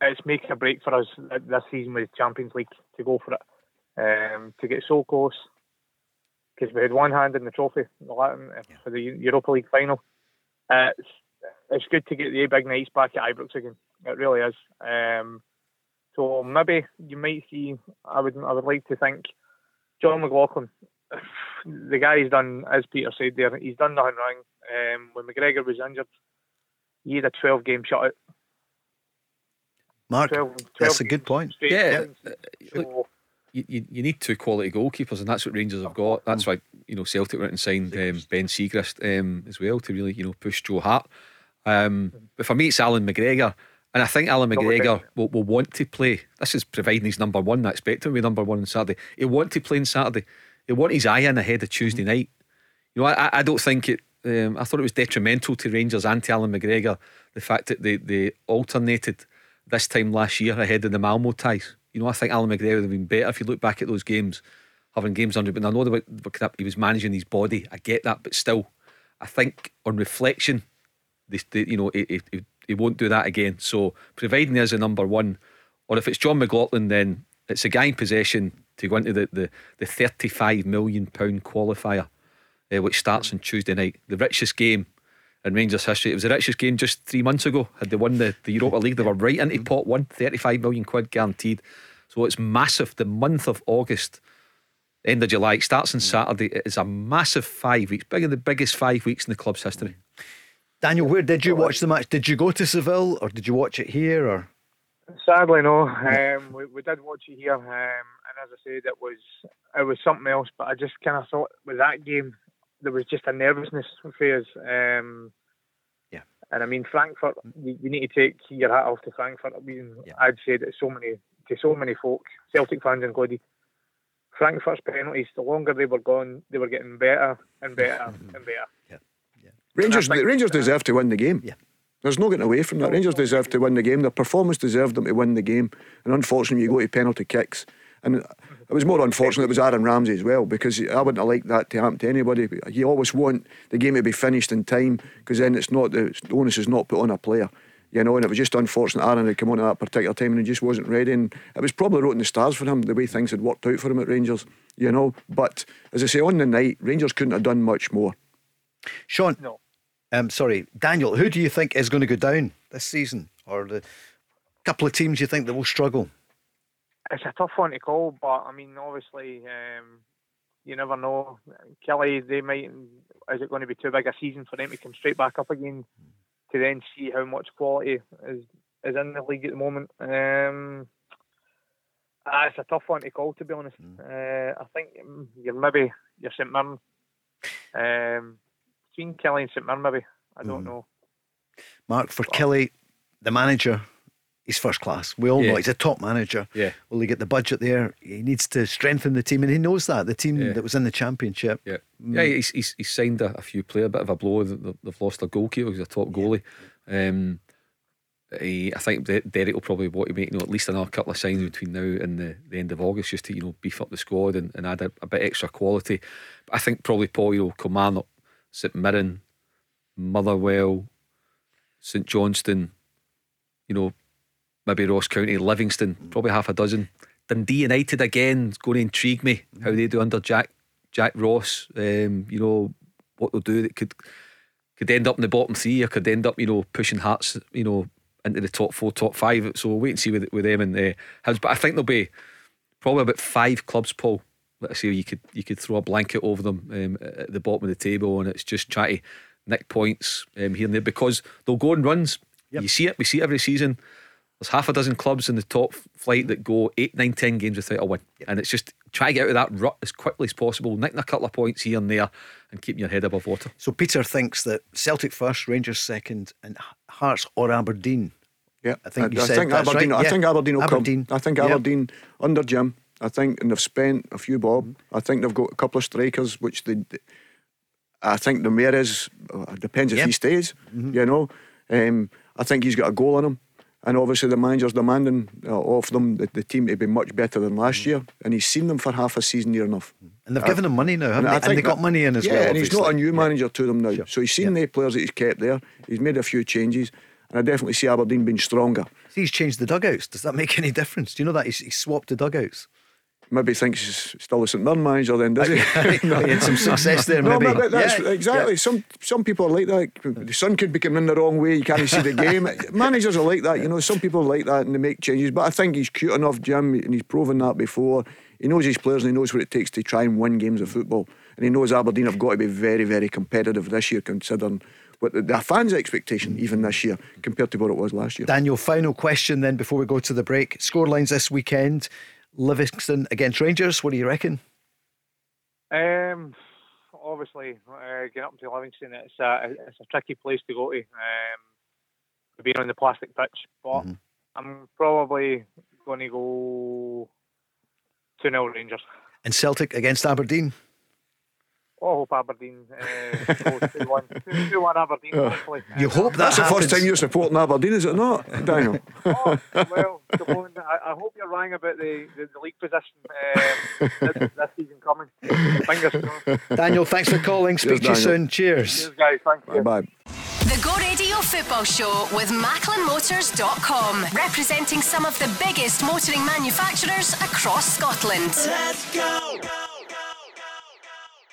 it's making a break for us this season with the Champions League to go for it, um, to get so close. Because we had one hand in the trophy the for the Europa League final. Uh, it's it's good to get the big nights back at Ibrox again. It really is. Um, so maybe you might see. I would. I would like to think Jon McLaughlin. (sighs) The guy's done, as Peter said there, he's done nothing wrong. Um, when McGregor was injured, he had a 12 game shutout.
Mark, 12, 12 that's a good point.
Yeah. So, you, you, you, need two quality goalkeepers, and that's what Rangers have got. That's why you know Celtic went and signed um, Ben Siegrist um, as well to really you know push Joe Hart. Um, but for me, it's Allan McGregor. And I think Allan McGregor will, will, want to play. This is providing he's number one. I expect him to be number one on Saturday. He'll want to play on Saturday. He'll want his eye in ahead of Tuesday mm-hmm. night. You know, I, I don't think it. Um, I thought it was detrimental to Rangers and to Allan McGregor the fact that they, they alternated this time last year ahead of the Malmo ties. You know, I think Allan McGregor would have been better if you look back at those games. having games under. But I know that he was managing his body. I get that, but still, I think on reflection, they, they, you know, he, he, he won't do that again. So providing there's a number one, or if it's Jon McLaughlin, then it's a guy in possession to go into the the, the 35 million pound qualifier, uh, which starts on Tuesday night. The richest game in Rangers history. It was the richest game just three months ago. Had they won the, the Europa League, they were right into pot one, 35 million quid guaranteed. So it's massive. The month of August, end of July, starts on Saturday. It is a massive five weeks, bigger the biggest five weeks in the club's history.
Daniel, where did you watch the match? Did you go to Seville or did you watch it here? Or
sadly, no. Um, we, we did watch it here, um, and as I said, it was it was something else. But I just kind of thought with that game, there was just a nervousness for us. Um,
yeah.
And I mean, Frankfurt, you, you, need to take your hat off to Frankfurt. I mean, yeah. I'd say that so many to so many folk, Celtic fans included. Frankfurt's penalties, the longer they were gone, they were getting better and better (laughs) and better.
Yeah. Yeah.
Rangers, think, Rangers uh, deserve to win the game.
Yeah.
There's no getting away from that. Rangers deserve to win the game. Their performance deserved them to win the game. And unfortunately, you go to penalty kicks. And it was more unfortunate it was Aaron Ramsey as well because I wouldn't have liked that to happen to anybody. You always want the game to be finished in time because then it's not the onus is not put on a player. You know, and it was just unfortunate Aaron had come on at that particular time and he just wasn't ready. And it was probably wrote in the stars for him the way things had worked out for him at Rangers. You know, but as I say, on the night, Rangers couldn't have done much more.
Sean, no. Um, sorry, Daniel, who do you think is going to go down this season, or the couple of teams you think that will struggle?
It's a tough one to call, but I mean, obviously, um, you never know. Killie, they might. Is it going to be too big a season for them to come straight back up again? To then see how much quality is is in the league at the moment. Um, uh, it's a tough one to call, to be honest. Mm. Uh, I think you're maybe you're St Mirren. Um, between Killie and St Mirren, maybe. I don't mm. know.
Mark, for but, Killie, the manager, he's first class. We all yeah. know he's a top manager.
Yeah.
Will he get the budget there? He needs to strengthen the team, and he knows that. The team yeah. that was in the championship.
Yeah. Mm. Yeah, he's, he's, he's signed a, a, few players, a bit of a blow. They've lost their goalkeeper, he's a top goalie. Yeah. Um, he, I think Derek will probably want to make you know, at least another couple of signings between now and the, the end of August just to you know beef up the squad and, and add a, a bit extra quality. But I think probably Paul, you know, Kilmarnock St Mirren, Motherwell, St Johnstone, you know, maybe Ross County, Livingston, probably half a dozen. Dundee United again is going to intrigue me how they do under Jack Jack Ross. Um, you know what they'll do. that could could end up in the bottom three, or could end up you know pushing Hearts you know into the top four, top five. So we'll wait and see with with them and uh, But I think there'll be probably about five clubs, Paul, let's say you could you could throw a blanket over them um, at the bottom of the table, and it's just try to nick points um, here and there because they'll go on runs. Yep. You see it. We see it every season. There's half a dozen clubs in the top flight that go eight, nine, ten games without a win, yep. and it's just try to get out of that rut as quickly as possible, nicking a couple of points here and there, and keeping your head above water.
So Peter thinks that Celtic first, Rangers second, and Hearts or Aberdeen.
Yeah, I think I, I think Aberdeen. Right. I yeah. think Aberdeen will Aberdeen. come. I think Aberdeen yep. under Jim I think, and they've spent a few bob. Mm-hmm. I think they've got a couple of strikers, which they. I think the mayor is uh, depends if yep. he stays. Mm-hmm. You know, um, I think he's got a goal in him, and obviously the manager's demanding uh, of them the, the, team to be much better than last mm-hmm. year, and he's seen them for half a season near enough.
And they've uh, given him money now, haven't and they? And they got money in as
yeah,
well.
Yeah, and he's not a new manager yeah. to them now, sure. so he's seen yeah. the players that he's kept there. He's made a few changes. And I definitely see Aberdeen being stronger.
See, he's changed the dugouts. Does that make any difference? Do you know that he's, he's swapped the dugouts?
Maybe thinks he's still a St Mirren manager then, does he? (laughs)
he had some (laughs) success there, maybe.
No, that's, yeah, exactly. Yeah. Some some people are like that. The sun could be coming in the wrong way, you can't see the game. (laughs) Managers are like that, you know. Some people like that and they make changes. But I think he's cute enough, Jim, and he's proven that before. He knows his players and he knows what it takes to try and win games of football. And he knows Aberdeen have got to be very, very competitive this year, considering what the, the fans' expectation even this year compared to what it was last year.
Daniel, final question then before we go to the break. Scorelines this weekend. Livingston against Rangers. What do you reckon?
Um, obviously, uh, getting up to Livingston, it's a it's a tricky place to go to. Um, being on the plastic pitch, but mm-hmm. I'm probably going to go two 0 Rangers.
And Celtic against Aberdeen.
Oh, I hope Aberdeen (laughs) uh, 2 1. 2 1 Aberdeen, hopefully.
You hope
That's the first time you're supporting Aberdeen, is it not, Daniel? (laughs)
Oh, well, on. I, I hope you're wrong about the, the, the league position um, this, this season coming. Fingers crossed.
Daniel, thanks for calling. Speak
Cheers,
to you
Daniel.
soon. Cheers.
Cheers, guys. Thank you.
Bye bye.
The Go Radio Football Show with MacklinMotors.com, representing some of the biggest motoring manufacturers across Scotland.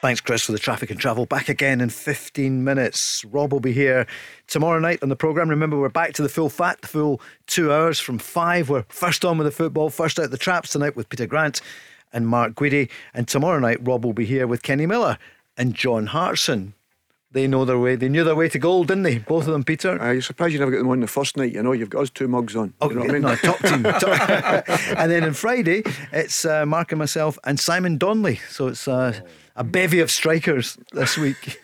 Thanks, Chris, for the traffic and travel. Back again in 15 minutes. Rob will be here tomorrow night on the programme. Remember, we're back to the full fat, the full two hours from five. We're first on with the football, first out the traps tonight with Peter Grant and Mark Guidi. And tomorrow night, Rob will be here with Kenny Miller and John Hartson. They know their way. They knew their way to gold, didn't they? Both of them, Peter.
Uh, you're surprised you never get them on the first night. You know, you've got us two mugs on.
Oh,
you know what I mean?
no, top team. (laughs) Top- (laughs) and then on Friday, it's uh, Mark and myself and Simon Donnelly. So it's uh, a bevy of strikers this week.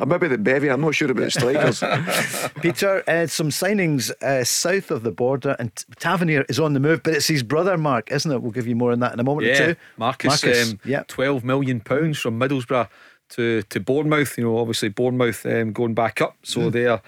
Or (laughs) maybe the bevy. I'm not sure about strikers. (laughs)
Peter, uh, some signings uh, south of the border, and Tavernier is on the move, but it's his brother, Mark, isn't it? We'll give you more on that in a moment or
Yeah,
two.
Marcus, um,
yeah.
twelve million pounds from Middlesbrough to to Bournemouth. You know, obviously Bournemouth um, going back up, so
Mm.
they're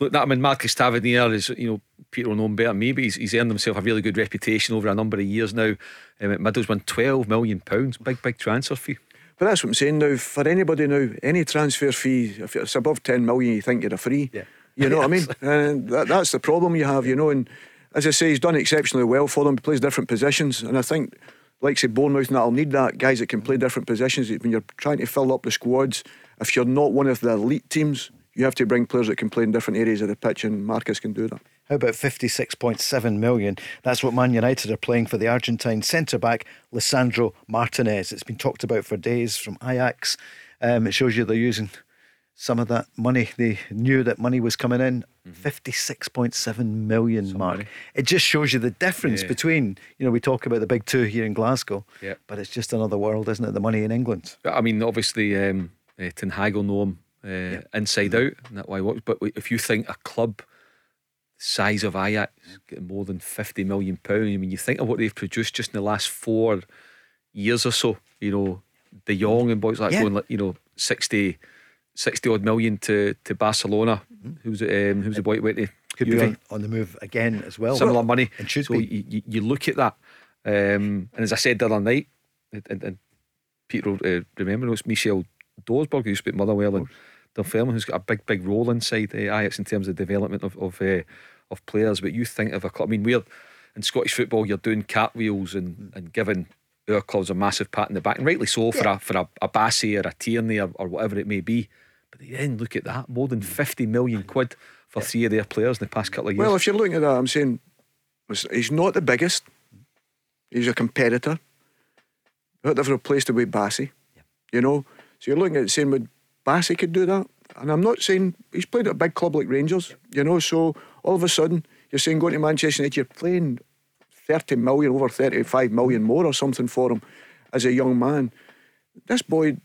look that. I mean, Marcus Tavernier is you know Peter will know him better than me, but he's, he's earned himself a really good reputation over a number of years now. Um, at Middlesbrough, twelve million pounds, big big transfer fee.
But that's what I'm saying now. For anybody now, any transfer fee, if it's above 10 million, you think you're a free.
Yeah.
You know what I mean? (laughs) And that, that's the problem you have, you know. And as I say, he's done exceptionally well for them. He plays different positions. And I think, like say, Bournemouth, and that'll need that. Guys that can play different positions. When you're trying to fill up the squads, if you're not one of the elite teams, you have to bring players that can play in different areas of the pitch. And Marcus can do that.
How about 56.7 million? That's what Man United are playing for the Argentine centre back, Lisandro Martinez. It's been talked about for days from Ajax. Um, it shows you they're using some of that money. They knew that money was coming in. 56.7 million, Mark. It just shows you the difference
Yeah.
between, you know, we talk about the big two here in Glasgow,
Yeah.
but it's just another world, isn't it? The money in England.
I mean, obviously, um, uh, Ten Hag will know him uh, inside out, and that's why. But if you think a club size of Ajax getting more than fifty million pound, I mean, you think of what they've produced just in the last four years or so. You know, De Jong and boys like
Yeah.
going like you know 60, 60 odd million to to Barcelona. Who's it? Um, who's the boy went to
Could be on, the move again as well.
similar money.
And should
so
be.
You, you, look at that, um, and as I said the other night, and, and, Peter uh, remember it's Michel Dorsberg who used to be Motherwell and Dunfermline, who's got a big, big role inside uh, Ajax in terms of development of of, uh, of players. But you think of a club. I mean, we're in Scottish football, you're doing cartwheels and, and giving our clubs a massive pat in the back, and rightly so for a for a, a Bassey or a Tierney or, or whatever it may be. But then look at that, more than fifty million quid for three of their players in the past couple of years.
Well, if you're looking at that, I'm saying he's not the biggest. He's a competitor. But they've replaced him with Bassey. You know? So you're looking at saying, would Bassey could do that? And I'm not saying he's played at a big club like Rangers, you know, so all of a sudden you're saying going to Manchester United, you're playing 30 million, over 35 million more or something for him as a young man. This boy,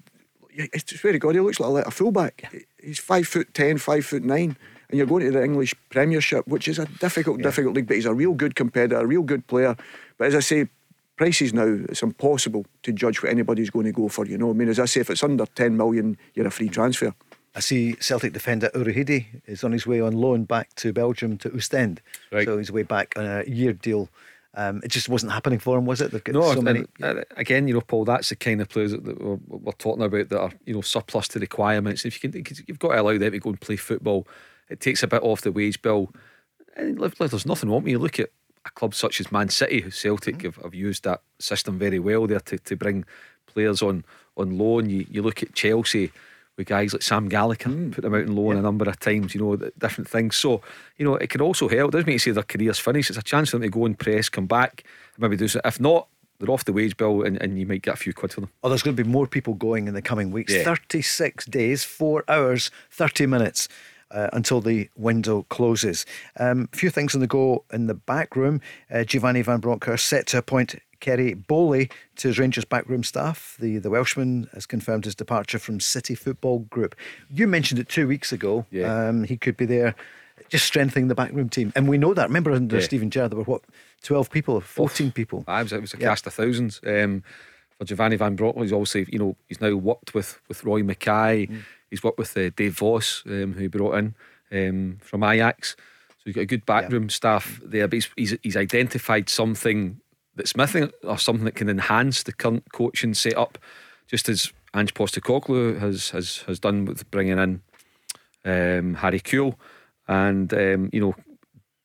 I swear to God, he looks like a fullback. He's five foot ten, five foot nine, and you're going to the English Premiership, which is a difficult, difficult league. But he's a real good competitor, a real good player. But as I say, prices now, it's impossible to judge what anybody's going to go for. You know, I mean, as I say, if it's under ten million, you're a free transfer.
I see Celtic defender Urhoghide is on his way on loan back to Belgium to Ostend.
Right.
So he's way back on a year deal. Um, it just wasn't happening for him, was it? They've got
No,
so many.
and, uh, again, you know, Paul, that's the kind of players that, that we're, we're talking about that are, you know, surplus to requirements. If you can, you've got to allow them to go and play football. It takes a bit off the wage bill. And look, look, there's nothing wrong with you. Look at a club such as Man City, who Celtic
Mm-hmm.
have, have used that system very well there to, to bring players on on loan. You you look at Chelsea with guys like Sam Gallagher,
Mm.
put them out on loan a number of times, you know, different things. So, you know, it can also help. It doesn't mean to say their career's finished. It's a chance for them to go and press, come back, maybe do so. If not, they're off the wage bill and, and you might get a few quid for them.
Oh, there's going to be more people going in the coming weeks.
Yeah.
36 days, four hours, 30 minutes. Uh, until the window closes. Um, a few things on the go in the back room. Uh, Giovanni Van Bronckhorst set to appoint Kerry Bowley to his Rangers backroom staff. The the Welshman has confirmed his departure from City Football Group. You mentioned it two weeks ago.
Yeah.
Um, he could be there, just strengthening the backroom team, and we know that. Remember under
Yeah.
Steven Gerrard, there were what, twelve people, fourteen people.
I was, it was a
Yeah.
cast of thousands. Um, for Giovanni Van Bronckhorst. He's obviously, you know, he's now worked with with Roy Makaay. Mm. He's worked with uh, Dave Vos, um, who he brought in um, from Ajax. So he's got a good backroom yeah. staff there. But he's, he's, he's identified something that's missing or something that can enhance the current coaching setup, just as Ange Postecoglou has has has done with bringing in um, Harry Kewell, and um, you know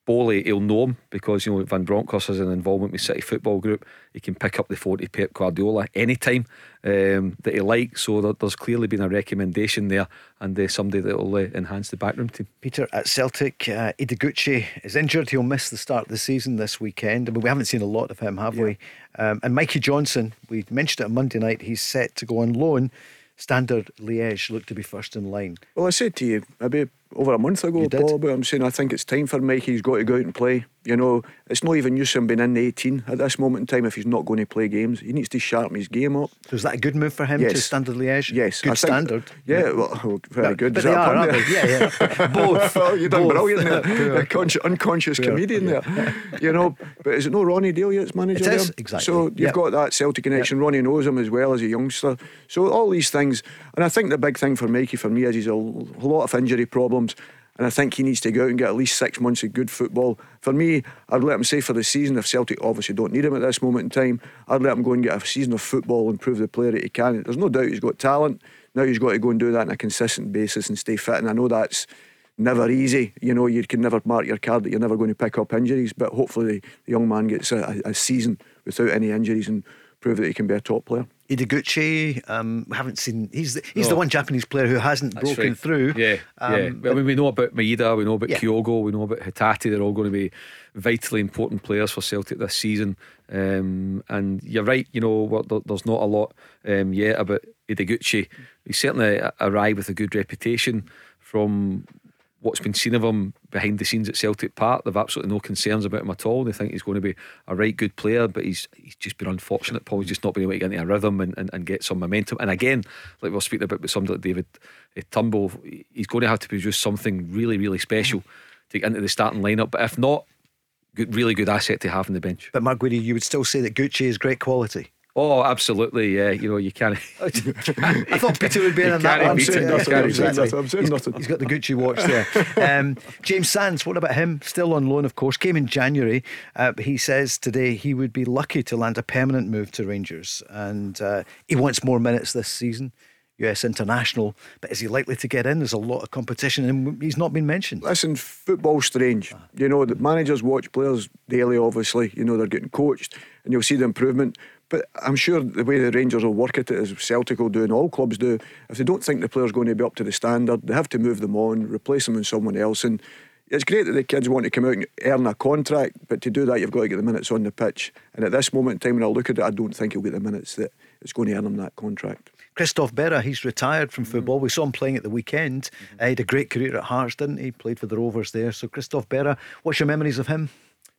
Boehly, he'll know him because you know Van Bronckhorst has an involvement with City Football Group. He can pick up the 40 Pep Guardiola anytime um, that he likes. So there, there's clearly been a recommendation there, and uh, somebody that will uh, enhance the backroom team.
Peter at Celtic, uh, Ideguchi is injured. He'll miss the start of the season this weekend. I mean, we haven't seen a lot of him, have yeah. we? Um, and Mikey Johnston, we mentioned it on Monday night. He's set to go on loan. Standard Liège look to be first in line.
Well, I said to you, maybe over a month ago, Paul, but I'm saying I think it's time for Mikey. He's got to go out and play. You know, it's not even use him being in the 18 at this moment in time if he's not going to play games. He needs to sharpen his game up.
So is that a good move for him yes. to Standard Liège?
Yes.
Good standard.
Yeah, well, oh, very good.
But they are, aren't they? Yeah, yeah. (laughs) Both.
Oh, well, you've done brilliant there. (laughs) Consci- unconscious yeah. comedian yeah. there. you know, but is it no Ronny Deiliott's manager?
It is,
there?
exactly.
So you've
yep.
got that Celtic connection. Yep. Ronnie knows him as well as a youngster. So all these things. And I think the big thing for Mikey, for me, is he's a, a lot of injury problems and I think he needs to go out and get at least six months of good football. For me, I'd let him say for the season, if Celtic obviously don't need him at this moment in time, I'd let him go and get a season of football and prove the player that he can. There's no doubt he's got talent. Now he's got to go and do that on a consistent basis and stay fit. And I know that's never easy. You know, you can never mark your card that you're never going to pick up injuries, but hopefully the young man gets a, a season without any injuries and prove that he can be a top player.
Ideguchi, um, we haven't seen. He's the, he's oh. the one Japanese player who hasn't
That's
broken
right.
through.
Yeah, um, yeah. I mean, we know about Maeda, we know about yeah. Kyogo, we know about Hatate. They're all going to be vitally important players for Celtic this season. Um, and you're right. You know, there's not a lot um, yet about Ideguchi. He certainly arrived with a good reputation from what's been seen of him behind the scenes at Celtic Park. They've absolutely no concerns about him at all. They think he's going to be a right good player, but he's he's just been unfortunate. Paul. He's just not been able to get into a rhythm and, and, and get some momentum. And again, like we are speaking about with somebody like David Turnbull, he's going to have to produce something really, really special to get into the starting lineup. But if not, good, really good asset to have on the bench.
But Mark Guidi, you would still say that Gucci is great quality.
Oh, absolutely. Yeah, you know, you can't. (laughs)
I thought Peter would be in that.
I'm saying, nothing, I'm, saying nothing, I'm saying nothing.
He's got the Gucci watch there. (laughs) Um, James Sands, what about him? Still on loan, of course. Came in January. Uh, he says today he would be lucky to land a permanent move to Rangers, and uh, he wants more minutes this season. US international, but is he likely to get in? There's a lot of competition, and he's not been mentioned.
Listen, football's strange. You know, the managers watch players daily. Obviously, you know they're getting coached, and you'll see the improvement. But I'm sure the way the Rangers will work at it, as Celtic will do and all clubs do, if they don't think the player's going to be up to the standard, they have to move them on, replace them with someone else. And it's great that the kids want to come out and earn a contract, but to do that, you've got to get the minutes on the pitch. And at this moment in time, when I look at it, I don't think he'll get the minutes that it's going to earn him that contract.
Christophe Berra, he's retired from football. Mm-hmm. We saw him playing at the weekend. Mm-hmm. Uh, he had a great career at Hearts, didn't he? Played for the Rovers there. So, Christophe Berra, what's your memories of him?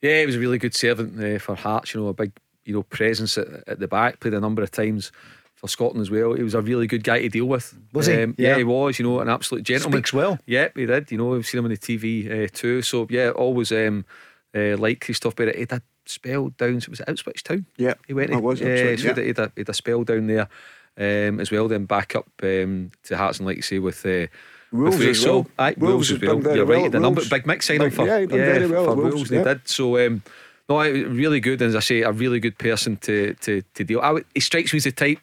Yeah, he was a really good servant uh, for Hearts, you know, a big you know, presence at, at the back, played a number of times for Scotland as well. He was a really good guy to deal with.
Was he?
Um, yeah. yeah. he was. You know, an absolute gentleman.
Speaks well.
Yep, he did. You know, we've seen him on the TV uh, too. So yeah, always um, uh, like Christophe Berra. He had a spell down. So was it Ipswich Town?
Yeah,
he went. I
was.
Uh, so yeah. he, had a, he, had a, he had a spell down there um, as well. Then back up um, to Hearts and like you say with. Uh,
Wolves as well.
So, aye, Wolves, Wolves as well. You're right. The number, big mix signing for
yeah, yeah, well
for Wolves. Wolves yeah. They did so. Um, no, really good, and as I say, a really good person to to, to deal. I he strikes me as the type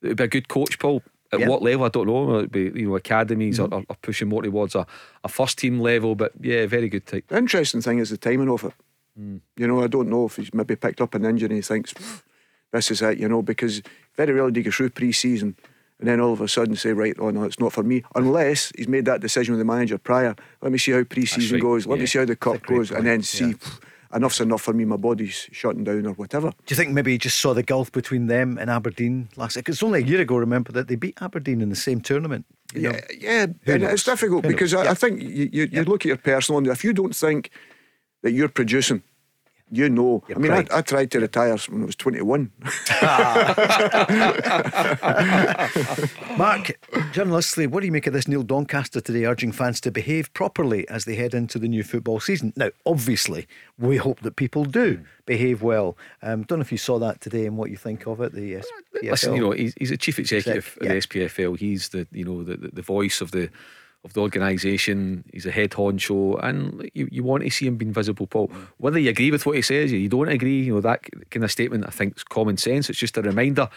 that would be a good coach, Paul. At what level, I don't know. It'd be you know academies mm-hmm. or, or, pushing more towards a, a first team level, but yeah, very good type.
The interesting thing is the timing of it. Mm. You know, I don't know if he's maybe picked up an injury and he thinks this is it. You know, because very rarely do you go through pre-season and then all of a sudden say, right, oh no, it's not for me. Unless he's made that decision with the manager prior. Let me see how pre-season right. goes. Let yeah. me see how the cup goes, point. and then see. Yeah enough's enough for me, my body's shutting down or whatever.
Do you think maybe you just saw the gulf between them and Aberdeen last it's only a year ago, remember, that they beat Aberdeen in the same tournament.
yeah, know? yeah, and it's difficult Who because I, yeah. I, think you, you, you look at your personal, and if you don't think that you're producing You know,
Your
I mean, I. I tried to retire when I was 21. (laughs)
Mark, journalistically, what do you make of this Neil Doncaster today urging fans to behave properly as they head into the new football season? Now, obviously, we hope that people do behave well. Um, don't know if you saw that today and what you think of it. The SPFL.
Listen, you know, he's, he's a chief executive
Yeah.
of the SPFL. He's the you know the, the, the voice of the of the organisation. He's a head honcho, and you, you want to see him being visible, Paul. Whether you agree with what he says, or you don't agree, you know that kind of statement. I think is common sense. It's just a reminder,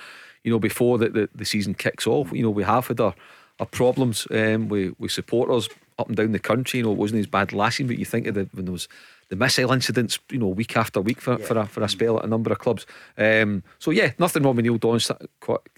you know, before the, the, the season kicks off. You know, we have had our, our problems um, with with supporters up and down the country. You know, it wasn't as bad last season, but you think of the when there was the missile incidents, you know, week after week for, for a for a spell at a number of clubs. Um, so yeah, nothing wrong with Neil Don,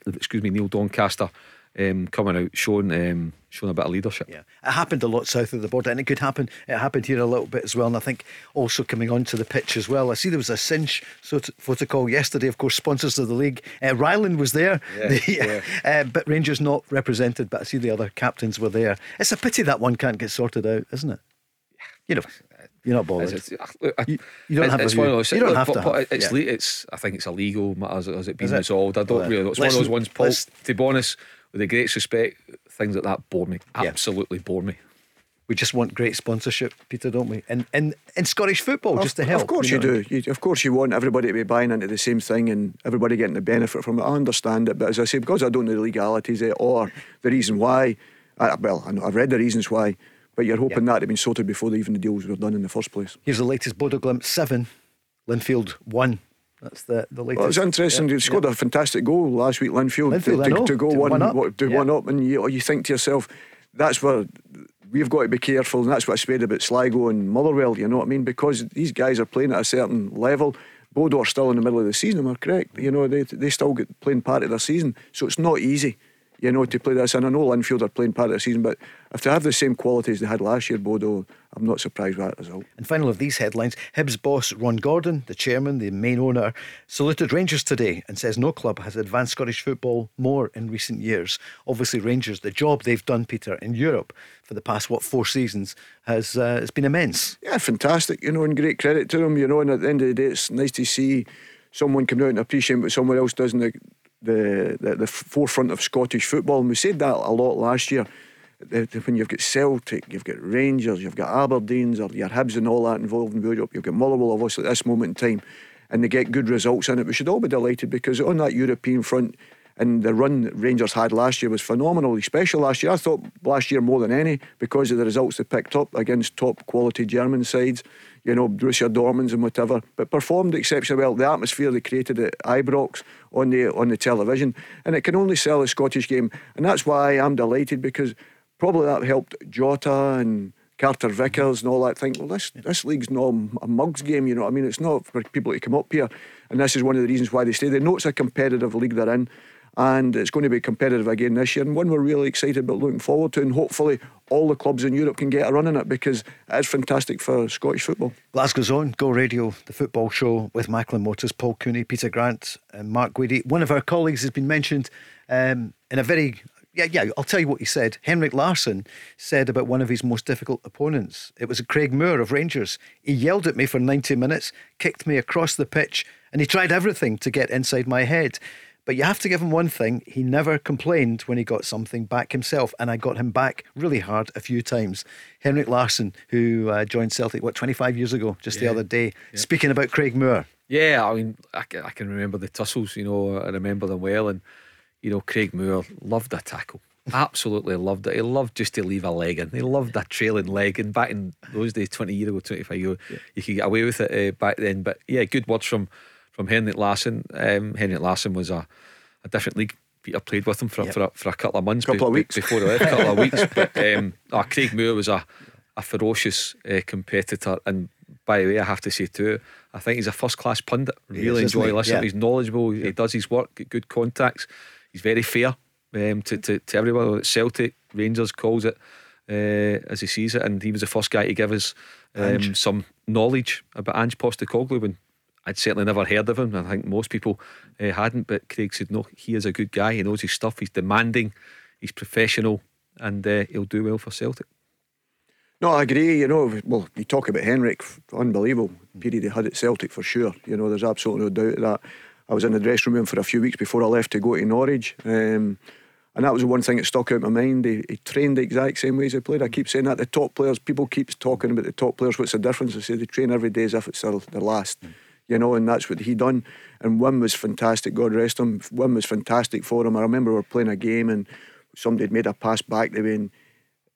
excuse me, Neil Doncaster um, coming out showing um, showing a bit of leadership.
Yeah, it happened a lot south of the border, and it could happen. It happened here a little bit as well, and I think also coming onto the pitch as well. I see there was a cinch sort of protocol yesterday. Of course, sponsors of the league. Uh, Ryland was there,
Yeah, (laughs)
The- uh, but Rangers not represented. But I see the other captains were there. It's a pity that one can't get sorted out, isn't it? You know, you're not bothered.
It's, it's, I-
You- you don't
it's-
have
it's one of those.
You don't
look,
have to have,
It's,
yeah.
le- it's. I think it's illegal. Has, has it been resolved? I don't
Well,
really. It's
let's-
one of those ones, Paul. To be honest, with the greatest respect, things like that bore me. Absolutely bore me.
we just want great sponsorship, Peter, don't we? And in, in Scottish football,
Of-
just to help.
Of course you,
know.
do. You, of course you want everybody to be buying into the same thing and everybody getting the benefit from it. I understand it, but as I say, because I don't know the legalities eh, or the reason why, I, well, I know, I've read the reasons why, but you're hoping that had been sorted before even the deals were done in the first place.
Here's the latest Bodo Glimt seven, Linfield one. That's the the latest.
Well, it's interesting.
Yeah,
He scored a fantastic goal last week, Linfield,
Linfield,
to, to, to go
To
one,
one up.
to
Yeah.
one up, and you, you think to yourself, that's where we've got to be careful, and that's what I said about Sligo and Motherwell. You know what I mean? Because these guys are playing at a certain level. Bodo are still in the middle of the season. Am I correct? You know they they still get playing part of their season, so it's not easy. You know, to play this, and I know Linfield are playing part of the season, but if they have the same qualities they had last year, Bodo, I'm not surprised with that result.
And final of these headlines Hibs boss Ron Gordon, the chairman, the main owner, saluted Rangers today and says no club has advanced Scottish football more in recent years. Obviously, Rangers, the job they've done, Peter, in Europe for the past, what, four seasons has uh, it's been immense.
Yeah, fantastic, you know, and great credit to them, you know, and at the end of the day, it's nice to see someone come out and appreciate what someone else does in the, the, the, the forefront of Scottish football. And we said that a lot last year. When you've got Celtic, you've got Rangers, you've got Aberdeen's or your Hibs and all that involved in Europe, you've got Motherwell obviously at this moment in time, and they get good results in it. We should all be delighted because on that European front, and the run Rangers had last year was phenomenally special last year. I thought last year more than any because of the results they picked up against top quality German sides, you know, Borussia Dortmunds and whatever, but performed exceptionally well. The atmosphere they created at Ibrox on the on the television, and it can only sell a Scottish game, and that's why I'm delighted because probably that helped Jota and. Carter Vickers and all that think, well, this this league's not a mugs game, you know what I mean? It's not for people to come up here. And this is one of the reasons why they stay. They know it's a competitive league they're in, and it's going to be competitive again this year, and one we're really excited about looking forward to. And hopefully, all the clubs in Europe can get a run in it because it is fantastic for Scottish football.
Glasgow's on Go Radio, the football show with Macklin Motors, Paul Cooney, Peter Grant, and Mark Guidi. One of our colleagues has been mentioned um, in a very yeah, yeah, I'll tell you what he said. Henrik Larsson said about one of his most difficult opponents. It was Craig Moore of Rangers. He yelled at me for 90 minutes, kicked me across the pitch, and he tried everything to get inside my head. But you have to give him one thing he never complained when he got something back himself, and I got him back really hard a few times. Henrik Larsson, who uh, joined Celtic, what, 25 years ago, just the other day, speaking about Craig Moore.
Yeah, I mean, I can, I can remember the tussles, you know, I remember them well. And, you know, Craig Moore loved a tackle. Absolutely loved it. He loved just to leave a leg in. He loved a trailing leg. And back in those days, 20 years ago, 25 years ago, you could get away with it uh, back then. But yeah, good words from, from Henrik Larsson. Um, Henrik Larsson was a, a different league. Peter played with him for, for, a, for a couple of months.
Couple of weeks.
Before he left, a couple of weeks. But um, oh, Craig Moore was a, a ferocious uh, competitor. And by the way, I have to say too, I think he's a first class pundit. Really
is,
enjoy listening.
Yeah.
He's knowledgeable. He does his work. Good contacts. He's very fair um, to, to to everyone. Celtic, Rangers calls it uh, as he sees it, and he was the first guy to give us um, some knowledge about Ange Postecoglou when. I'd certainly never heard of him. I think most people uh, hadn't, but Craig said, No, he is a good guy. He knows his stuff. He's demanding, he's professional, and uh, he'll do well for Celtic.
No, I agree. You know, well, you talk about Henrik, unbelievable period he had at Celtic for sure. You know, there's absolutely no doubt of that. I was in the dressing room for a few weeks before I left to go to Norwich. Um, and that was the one thing that stuck out my mind. He, he, trained the exact same way as he played. I keep saying that the top players, people keep talking about the top players. What's the difference? I say they train every day as if it's their, their last. Mm. You know, and that's what he done. And Wim was fantastic. God rest him. Wim was fantastic for him. I remember we were playing a game and somebody had made a pass back to me and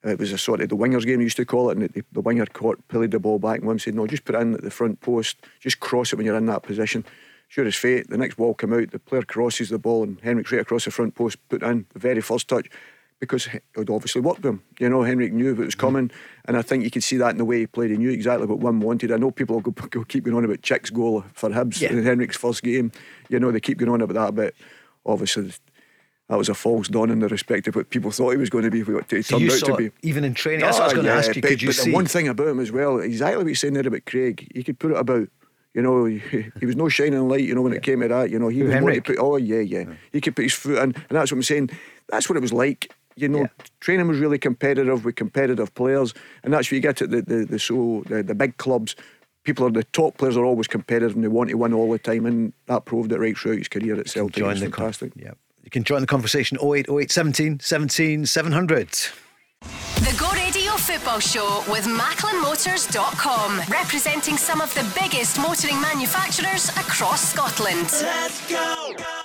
it was a sort of the wingers game, you used to call it, and the, the winger caught, pilled the ball back, and Wim said, No, just put it in at the front post, just cross it when you're in that position. Sure as fate, the next ball came out, the player crosses the ball, and Henrik straight across the front post, put in the very first touch, because it would obviously worked with him. You know, Henrik knew it was mm-hmm. coming, and I think you could see that in the way he played. He knew exactly what one wanted. I know people go, go keep going on about Chick's goal for Hibs yeah. in Henrik's first game. You know, they keep going on about that, but obviously that was a false dawn in the respect of what people thought he was going to be, what he turned out to be.
Even in training, that's what I was ah, going yeah, to ask you.
But,
could you
but
see?
the one thing about him as well, exactly what you're saying there about Craig, he could put it about. You know, he, (laughs) he was no shining light. You know, when it came to that, you know, he
was
to put. Oh yeah, yeah, he could put his foot in, and that's what I'm saying. That's what it was like. You know, yeah. training was really competitive with competitive players, and that's what you get at the the, the so the, the big clubs people are the top players are always competitive and they want to win all the time, and that proved it right throughout his career at Celtic. Join the fantastic.
yeah. You can join the conversation 0808 17 17 700.
The Go Radio Football Show with MacklinMotors.com, representing some of the biggest motoring manufacturers across Scotland. Let's go!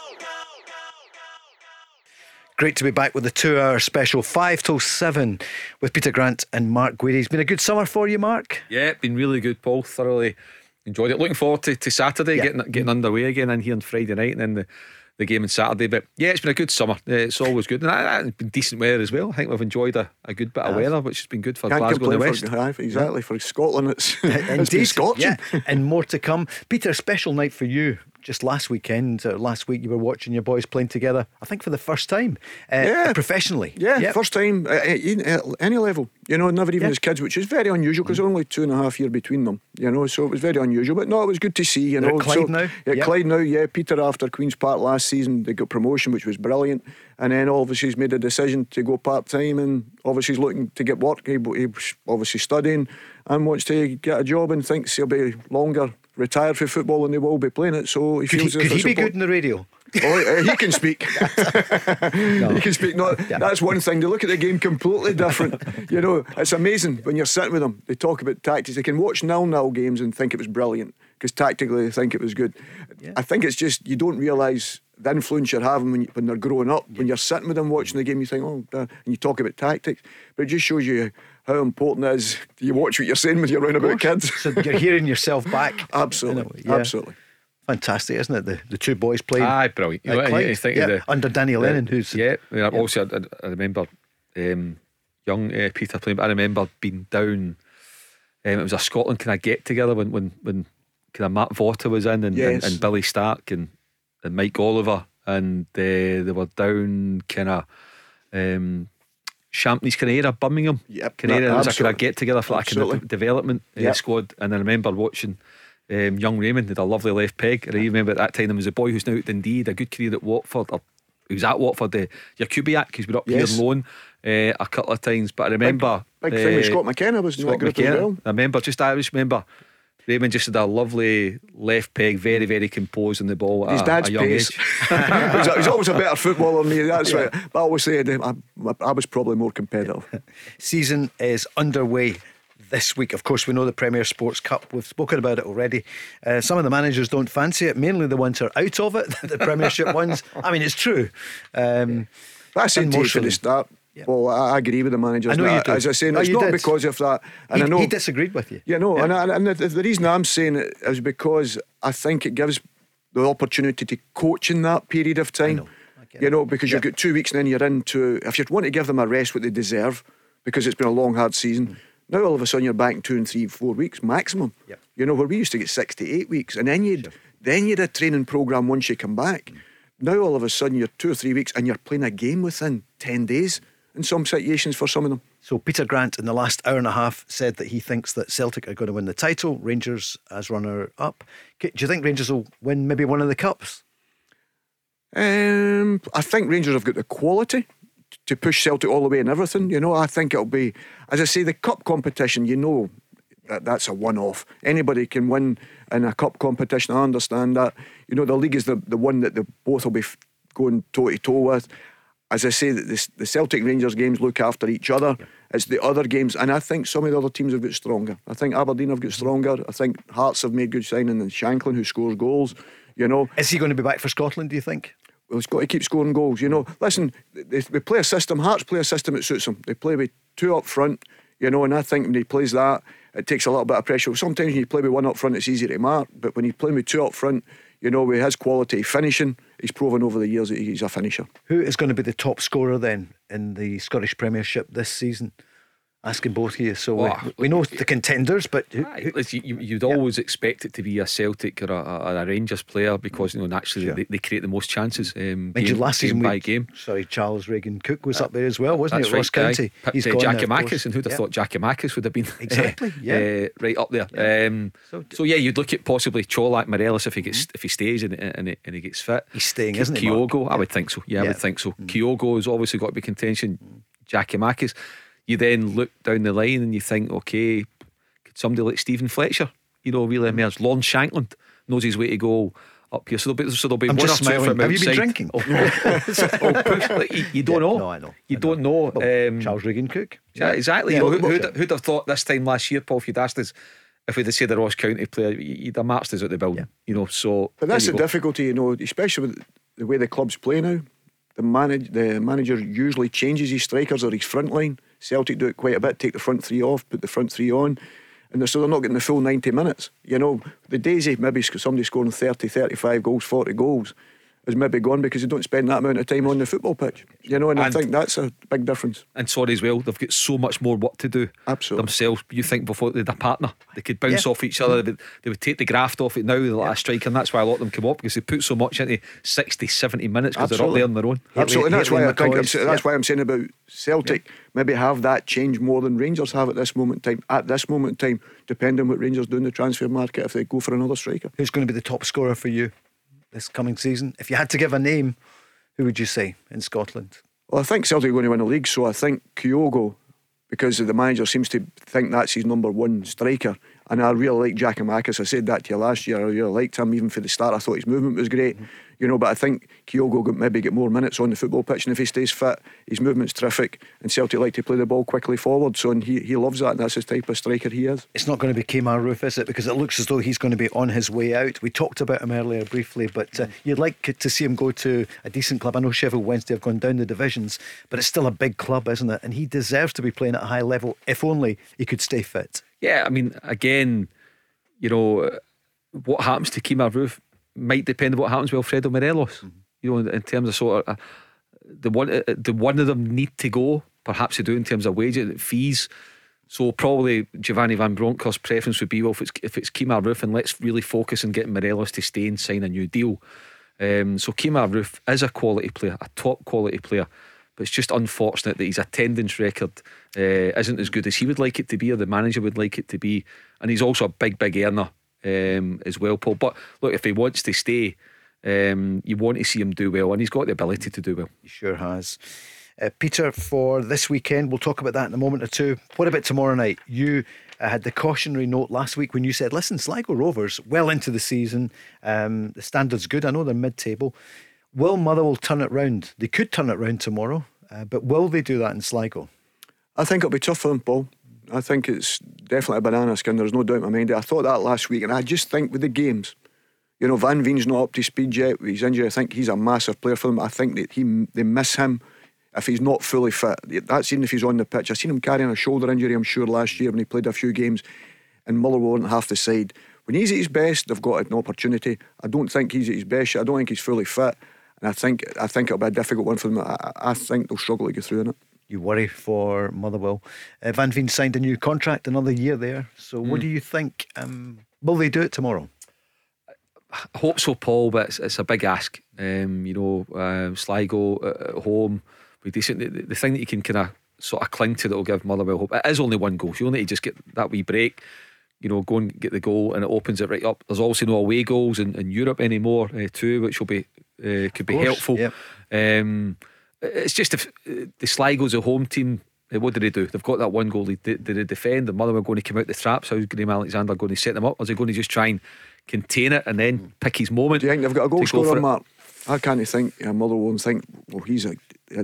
Great to be back with the two hour special, 5 till 7, with Peter Grant and Mark Guidi. It's been a good summer for you, Mark?
Yeah, been really good, Paul. Thoroughly enjoyed it. Looking forward to, to Saturday, yeah. getting getting underway again and here on Friday night and then the the game on Saturday. But yeah, it's been a good summer. Uh, it's always good, and it's been decent weather as well. I think we've enjoyed a, a good bit of weather, which has been good for Can't Glasgow and the West.
For, exactly for Scotland, it's, (laughs) it's been scorching.
Yeah, and more to come. Peter, a special night for you just last weekend, uh, last week, you were watching your boys playing together. I think for the first time, uh, yeah. professionally.
Yeah, yep. first time at, at, any level. You know, never even as kids, which is very unusual because mm. only two and a half year between them. You know, so it was very unusual. But no, it was good to see. You
They're
know,
Clyde
so,
now.
Yeah, yep. Clyde now. Yeah, Peter after Queens Park last season, they got promotion, which was brilliant. And then obviously he's made a decision to go part time, and obviously he's looking to get work. He, he's obviously studying and wants to get a job and thinks he'll be longer retired from football and they will be playing it. So he
could
feels
he, could he be good in the radio?
Oh, uh, he can speak. no. (laughs) (laughs) He can speak. No, yeah. that's one thing. They look at the game completely different. you know, it's amazing when you're sitting with them. They talk about tactics. They can watch nil-nil games and think it was brilliant because tactically they think it was good. Yeah. I think it's just you don't realise the influence you're having when, you, when they're growing up. Yeah. When you're sitting with them watching the game, you think, oh, and you talk about tactics, but it just shows you how important it is. You watch what you're saying with your roundabout kids.
so you're hearing yourself back. (laughs)
absolutely, yeah. absolutely.
Fantastic, isn't it? The the two boys playing.
Aye, brilliant. You, know, you think
yeah,
the,
under Danny Lennon, who's
yeah. I mean, yeah. Also, I, I remember um, young uh, Peter playing, but I remember being down. Um, it was a Scotland kind of get together when when when kind of Matt Vota was in and, yes. and, and, Billy Stark and, and Mike Oliver and uh, they were down kind of um, Champneys Canera, Birmingham.
Yep,
Canera no, was a kind of get together for that kind of development uh, yep. squad. And I remember watching um, young Raymond had a lovely left peg. And I remember at that time there was a boy who's now at Dundee, a good career at Watford. Or, he was at Watford, uh, Jakubiak, he's been up yes. here loan uh, a couple of times. But I remember.
Big, big thing with uh, Scott McKenna was in Scott that group McKenna, as well. I
remember, just I just remember Raymond just had a lovely left peg, very, very composed on the ball.
His dad's
a young
pace. age. (laughs) (laughs) he's, always a better footballer than me, that's yeah. right. But I always say I, I was probably more competitive. (laughs)
Season is underway this week. Of course, we know the Premier Sports Cup. We've spoken about it already. Uh, some of the managers don't fancy it, mainly the ones who are out of it, the Premiership ones. I mean, it's true. Um,
That's in motion to start. Yeah. Well, I, agree with the manager.
I know you do.
As I say, no, it's not did. because of that.
And he, I know he disagreed with you.
Yeah, no, yeah. and, I, and the, the, reason I'm saying it is because I think it gives the opportunity to coach in that period of time. Know. You know, because yeah. you've got two weeks and then you're into. If you want to give them a rest, what they deserve, because it's been a long, hard season. Mm. Now all of a sudden you're back in two and three, four weeks maximum.
Yep.
You know where we used to get six to eight weeks, and then you'd sure. then you'd a training program once you come back. Mm. Now all of a sudden you're two or three weeks and you're playing a game within ten days in some situations for some of them.
So Peter Grant in the last hour and a half said that he thinks that Celtic are going to win the title, Rangers as runner up. Do you think Rangers will win maybe one of the cups?
Um, I think Rangers have got the quality to push Celtic all the way and everything. You know, I think it'll be, as I say, the cup competition. You know, that that's a one-off. Anybody can win in a cup competition. I understand that. You know, the league is the, the one that the both will be going toe to toe with. As I say, the, the Celtic Rangers games look after each other. Yeah. It's the other games, and I think some of the other teams have got stronger. I think Aberdeen have got stronger. I think Hearts have made good signing, and Shankland, who scores goals. You know,
is he going to be back for Scotland? Do you think?
Well, he's got to keep scoring goals. You know, listen, they, they play a system. Hearts play a system that suits them. They play with two up front. You know, and I think when he plays that, it takes a little bit of pressure. Sometimes when you play with one up front, it's easy to mark. But when you play with two up front, you know, with his quality finishing, he's proven over the years that he's a finisher.
Who is going to be the top scorer then in the Scottish Premiership this season? Asking both of you. So we, we, know the contenders, but who,
who, you, would yeah. always expect it to be a Celtic or a, a, Rangers player because you know naturally sure. they, they, create the most chances. Um,
game, last season
game by game.
Sorry, Charles Regan Cook was uh, up there as well, wasn't
he?
Ross County.
He's uh, Giakoumakis, and who'd have yeah. thought Giakoumakis would have been (laughs)
exactly yeah.
uh, right up there. Yeah. Um, so, so, yeah, you'd look at possibly Čolak Morelos if he gets mm-hmm. if he stays and, and, he, and he gets fit.
He's staying, isn't
he? Kyogo, I would think so. Yeah, I would think so. Mm-hmm. Kyogo has obviously got to be contention. Jackie Giakoumakis you then look down the line and you think, okay, could somebody like Steven Fletcher, you know, really emerge? Lon Shankland knows his way to go up here. So there'll be, so there'll be
I'm
one
just
or two from
Have
outside.
you been drinking?
Oh, (laughs) oh, push, like, you, you, don't yeah, know.
No, I know.
You
I
don't know.
know. Um, Charles Regan Cook.
Yeah, exactly. Yeah, you know, who, would who'd have thought this time last year, Paul, if you'd asked us, if we'd have said the Ross County player, you'd have matched us at the building. Yeah. You know, so.
But that's the go. difficulty, you know, especially with the way the clubs play now. The, manage, the manager usually changes his strikers or his front line. Celtic do it quite a bit, take the front three off, put the front three on. And so they're not getting the full 90 minutes. You know, the daisy maybe somebody scoring 30, 35 goals, 40 goals is maybe gone because they don't spend that amount of time on the football pitch. You know, and, and I think that's a big difference.
And sorry as well, they've got so much more work to do
Absolutely.
themselves. You think before they had a partner, they could bounce yeah. off each other, they would, they would, take the graft off it now, they're like yeah. a striker, and that's why a lot of them come up because they put so much into 60, 70 minutes because they're up there on their own.
Absolutely, and that's why I think that's yeah. why I'm saying about Celtic maybe have that change more than Rangers have at this moment in time. At this moment in time, depending on what Rangers do in the transfer market, if they go for another striker.
Who's going to be the top scorer for you? This coming season? If you had to give a name, who would you say in Scotland?
Well, I think Celtic are going to win the league, so I think Kyogo, because the manager seems to think that's his number one striker. And I really like Jack Giakoumakis. I said that to you last year. I really liked him even for the start. I thought his movement was great. Mm-hmm you know. But I think Kyogo could maybe get more minutes on the football pitch, and if he stays fit, his movement's terrific. And Celtic like to play the ball quickly forward, so and he, he loves that. And that's his type of striker he is.
It's not going to be Kemar Roofe, is it? Because it looks as though he's going to be on his way out. We talked about him earlier briefly, but uh, you'd like to see him go to a decent club. I know Sheffield Wednesday have gone down the divisions, but it's still a big club, isn't it? And he deserves to be playing at a high level, if only he could stay fit.
Yeah, I mean, again, you know, what happens to Kemar Roofe might depend on what happens with Alfredo Morelos. Mm-hmm you know, in terms of sort of uh, the one, uh, the one of them need to go. Perhaps they do in terms of wages, and fees. So probably Giovanni Van Bronckhorst's preference would be well if it's if it's Kemar Roofe and let's really focus on getting Morelos to stay and sign a new deal. Um, so Kemar Roofe is a quality player, a top quality player, but it's just unfortunate that his attendance record uh, isn't as good as he would like it to be or the manager would like it to be, and he's also a big big earner um, as well, Paul. But look, if he wants to stay, um, you want to see him do well, and he's got the ability to do well.
He sure has. Uh, Peter, for this weekend, we'll talk about that in a moment or two. What about tomorrow night? You uh, had the cautionary note last week when you said, listen, Sligo Rovers, well into the season, um, the standard's good. I know they're mid table. Will Motherwell turn it round? They could turn it round tomorrow, uh, but will they do that in Sligo?
I think it'll be tough for them, Paul. I think it's definitely a banana skin. There's no doubt in my mind. I thought that last week, and I just think with the games, you know, Van Veen's not up to speed yet with his injury. I think he's a massive player for them. I think that he they miss him if he's not fully fit. That's even if he's on the pitch. I've seen him carrying a shoulder injury, I'm sure, last year when he played a few games, and Muller wasn't half the side. When he's at his best, they've got an opportunity. I don't think he's at his best. I don't think he's fully fit, and I think I think it'll be a difficult one for them. I, I think they'll struggle to get through in it.
You worry for Motherwell. Uh, Van Veen signed a new contract, another year there. So, mm. what hmm. do you think? Um, will they do it tomorrow?
I hope so, Paul, but it's, it's a big ask. Um, you know, um, Sligo at home, be decent. The, the, thing that you can kind of sort of cling to that will give Motherwell hope. It is only one goal. So you only just get that wee break. You know, go and get the goal, and it opens it right up. There's also no away goals in, in Europe anymore uh, too, which will be uh, could be helpful.
Yep.
Um, it's just if the Sligo's a home team. eh, What did they do? They've got that one goal. Did, did they defend? The mother were going to come out the traps. How's Graham Alexander going to set them up? Or is he going to just try and contain it and then pick his moment?
Do you think they've got a goal
go
scorer. Mark? I can't think. Uh, Motherwell and think, well, he's a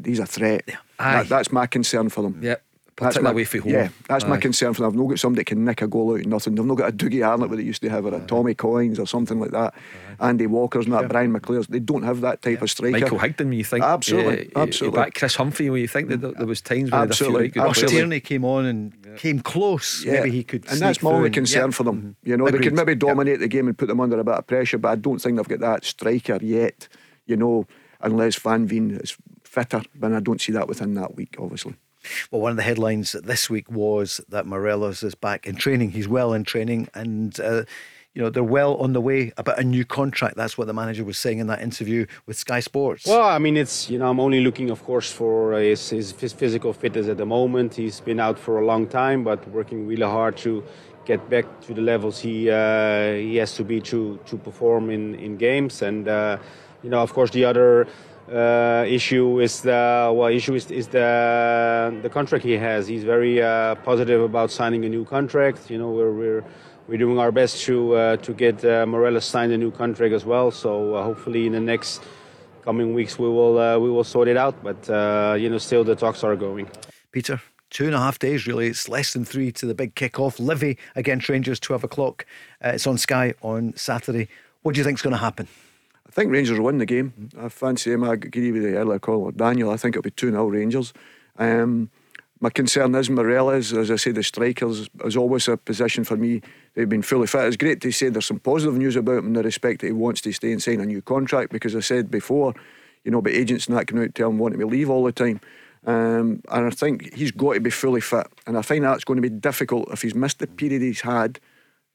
he's a threat.
Aye.
That, that's my concern for them.
Yeah.
That's
Take
my,
that away from home.
Yeah, that's my concern for them. They've not got somebody that can nick a goal out of nothing. They've not got a Dougie Arnott what they used to have, or a Tommy Coynes or something like that. Andy Walker's not Brian McClair's. They don't have that type of striker.
Michael Higdon, when you think
Absolutely,
yeah, you-
absolutely.
you back Chris Humphrey, when you think that there- there was times when
Absolutely,
they had a few right good
Ross. Tierney came on and came close.
Yeah.
Maybe he could.
And that's my only concern
yeah.
for them.
Mhm.
You know, they could maybe
Yep.
dominate the game and put them under a bit of pressure, but I don't think they've got that striker yet. You know, unless Van Veen is fitter, but I don't see that within that week, obviously.
Well, one of the headlines this week was that Morelos is back in training. He's well in training, and uh, you know they're well on the way about a new contract. That's what the manager was saying in that interview with Sky Sports.
Well, I mean, it's you know, I'm only looking, of course, for his, his physical fitness at the moment. He's been out for a long time, but working really hard to get back to the levels he uh, he has to be to to perform in in games. And uh, you know, of course, the other uh, issue is the well, issue is, is the the contract he has. He's very uh, positive about signing a new contract. You know, we're we're we're doing our best to uh, to get uh, Morelos signed a new contract as well. So uh, hopefully in the next coming weeks we will uh, we will sort it out. But uh, you know, still the talks are going.
Peter, two and a half days really. It's less than three to the big kick-off. Livy against Rangers, twelve o'clock. It's on Sky on Saturday. What do you think's going to happen?
I think Rangers will win the game. I fancy him. I agree with the earlier call with Daniel. I think it'll be 2 0 Rangers. Um, my concern is Morelos, as I say, the strikers is always a position for me. They've been fully fit. It's great to say there's some positive news about him in the respect that he wants to stay and sign a new contract because I said before, you know, but agents that come out telling him wanting to leave all the time. Um, and I think he's got to be fully fit. And I find that's going to be difficult if he's missed the period he's had.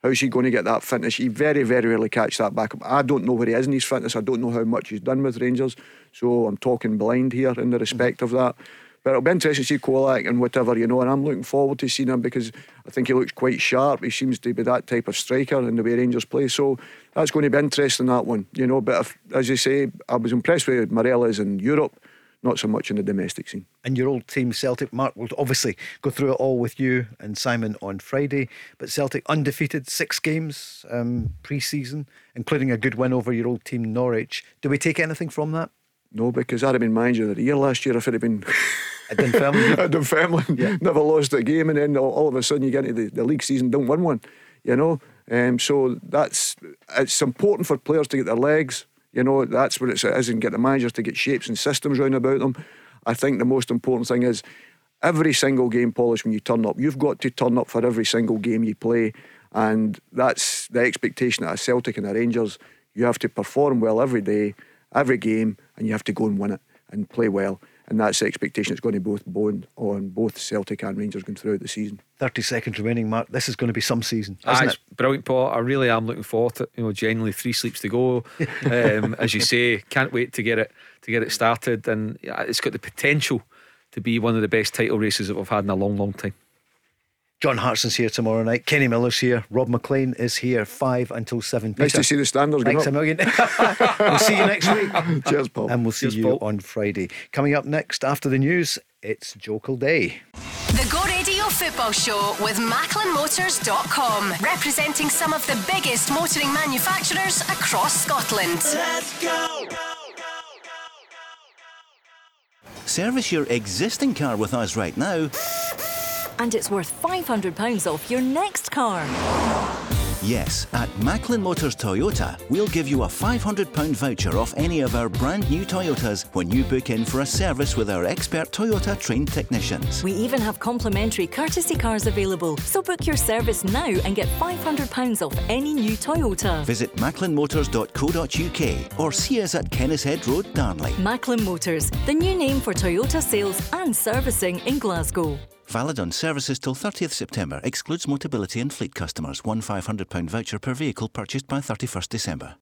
How's he going to get that fitness? He very, very rarely catch that back up. I don't know where he is in his fitness. I don't know how much he's done with Rangers. So I'm talking blind here in the respect of that. But it'll be interesting to see Čolak and whatever, you know, and I'm looking forward to seeing him because I think he looks quite sharp. He seems to be that type of striker in the way Rangers play. So that's going to be interesting, that one, you know. But if, as you say, I was impressed with Morelos in Europe, not so much in the domestic scene.
And your old team, Celtic, Mark, will obviously go through it all with you and Simon on Friday. But Celtic undefeated, six games um, pre season, including a good win over your old team, Norwich. Do we take anything from that?
No, because I'd have been manager of the year last year if it had been
At Dunfermline?
at Dunfermline. Never lost a game, and then all, all of a sudden you get into the, the league season, don't win one. You know, um, so that's it's important for players to get their legs. You know, that's what it is, and get the managers to get shapes and systems round about them. I think the most important thing is every single game, Polish, when you turn up, you've got to turn up for every single game you play, and that's the expectation at Celtic and a Rangers. You have to perform well every day, every game, and you have to go and win it and play well. And that's the expectation It's going to both bone on both Celtic and Rangers going throughout the season.
30 seconds remaining, Mark. This is going to be some season, isn't
it's
it?
brilliant, Paul. I really am looking forward to it. You know, genuinely three sleeps to go. Um, (laughs) as you say, can't wait to get it to get it started, and yeah, it's got the potential to be one of the best title races that we've had in a long, long time.
John Hartson's here tomorrow night. Kenny Miller's here. Rob McLean is here, 5 until 7.
Nice to see the standards going
Thanks a
up.
million. (laughs) we'll see you next week. (laughs)
Cheers, Paul.
And we'll see
Cheers,
you
Paul.
on Friday. Coming up next after the news, it's Jokel Day.
The Go Radio Football Show with MacklinMotors.com, representing some of the biggest motoring manufacturers across Scotland.
Service your existing car with us right now.
And it's worth £500 off your next car.
Yes, at Macklin Motors Toyota, we'll give you a £500 voucher off any of our brand new Toyotas when you book in for a service with our expert Toyota trained technicians.
We even have complimentary courtesy cars available. So book your service now and get £500 off any new Toyota.
Visit macklinmotors.co.uk or see us at Kennishead Road, Darnley.
Macklin Motors, the new name for Toyota sales and servicing in Glasgow.
Valid on services till 30th September. Excludes Motability and fleet customers. One £500 voucher per vehicle purchased by 31st December.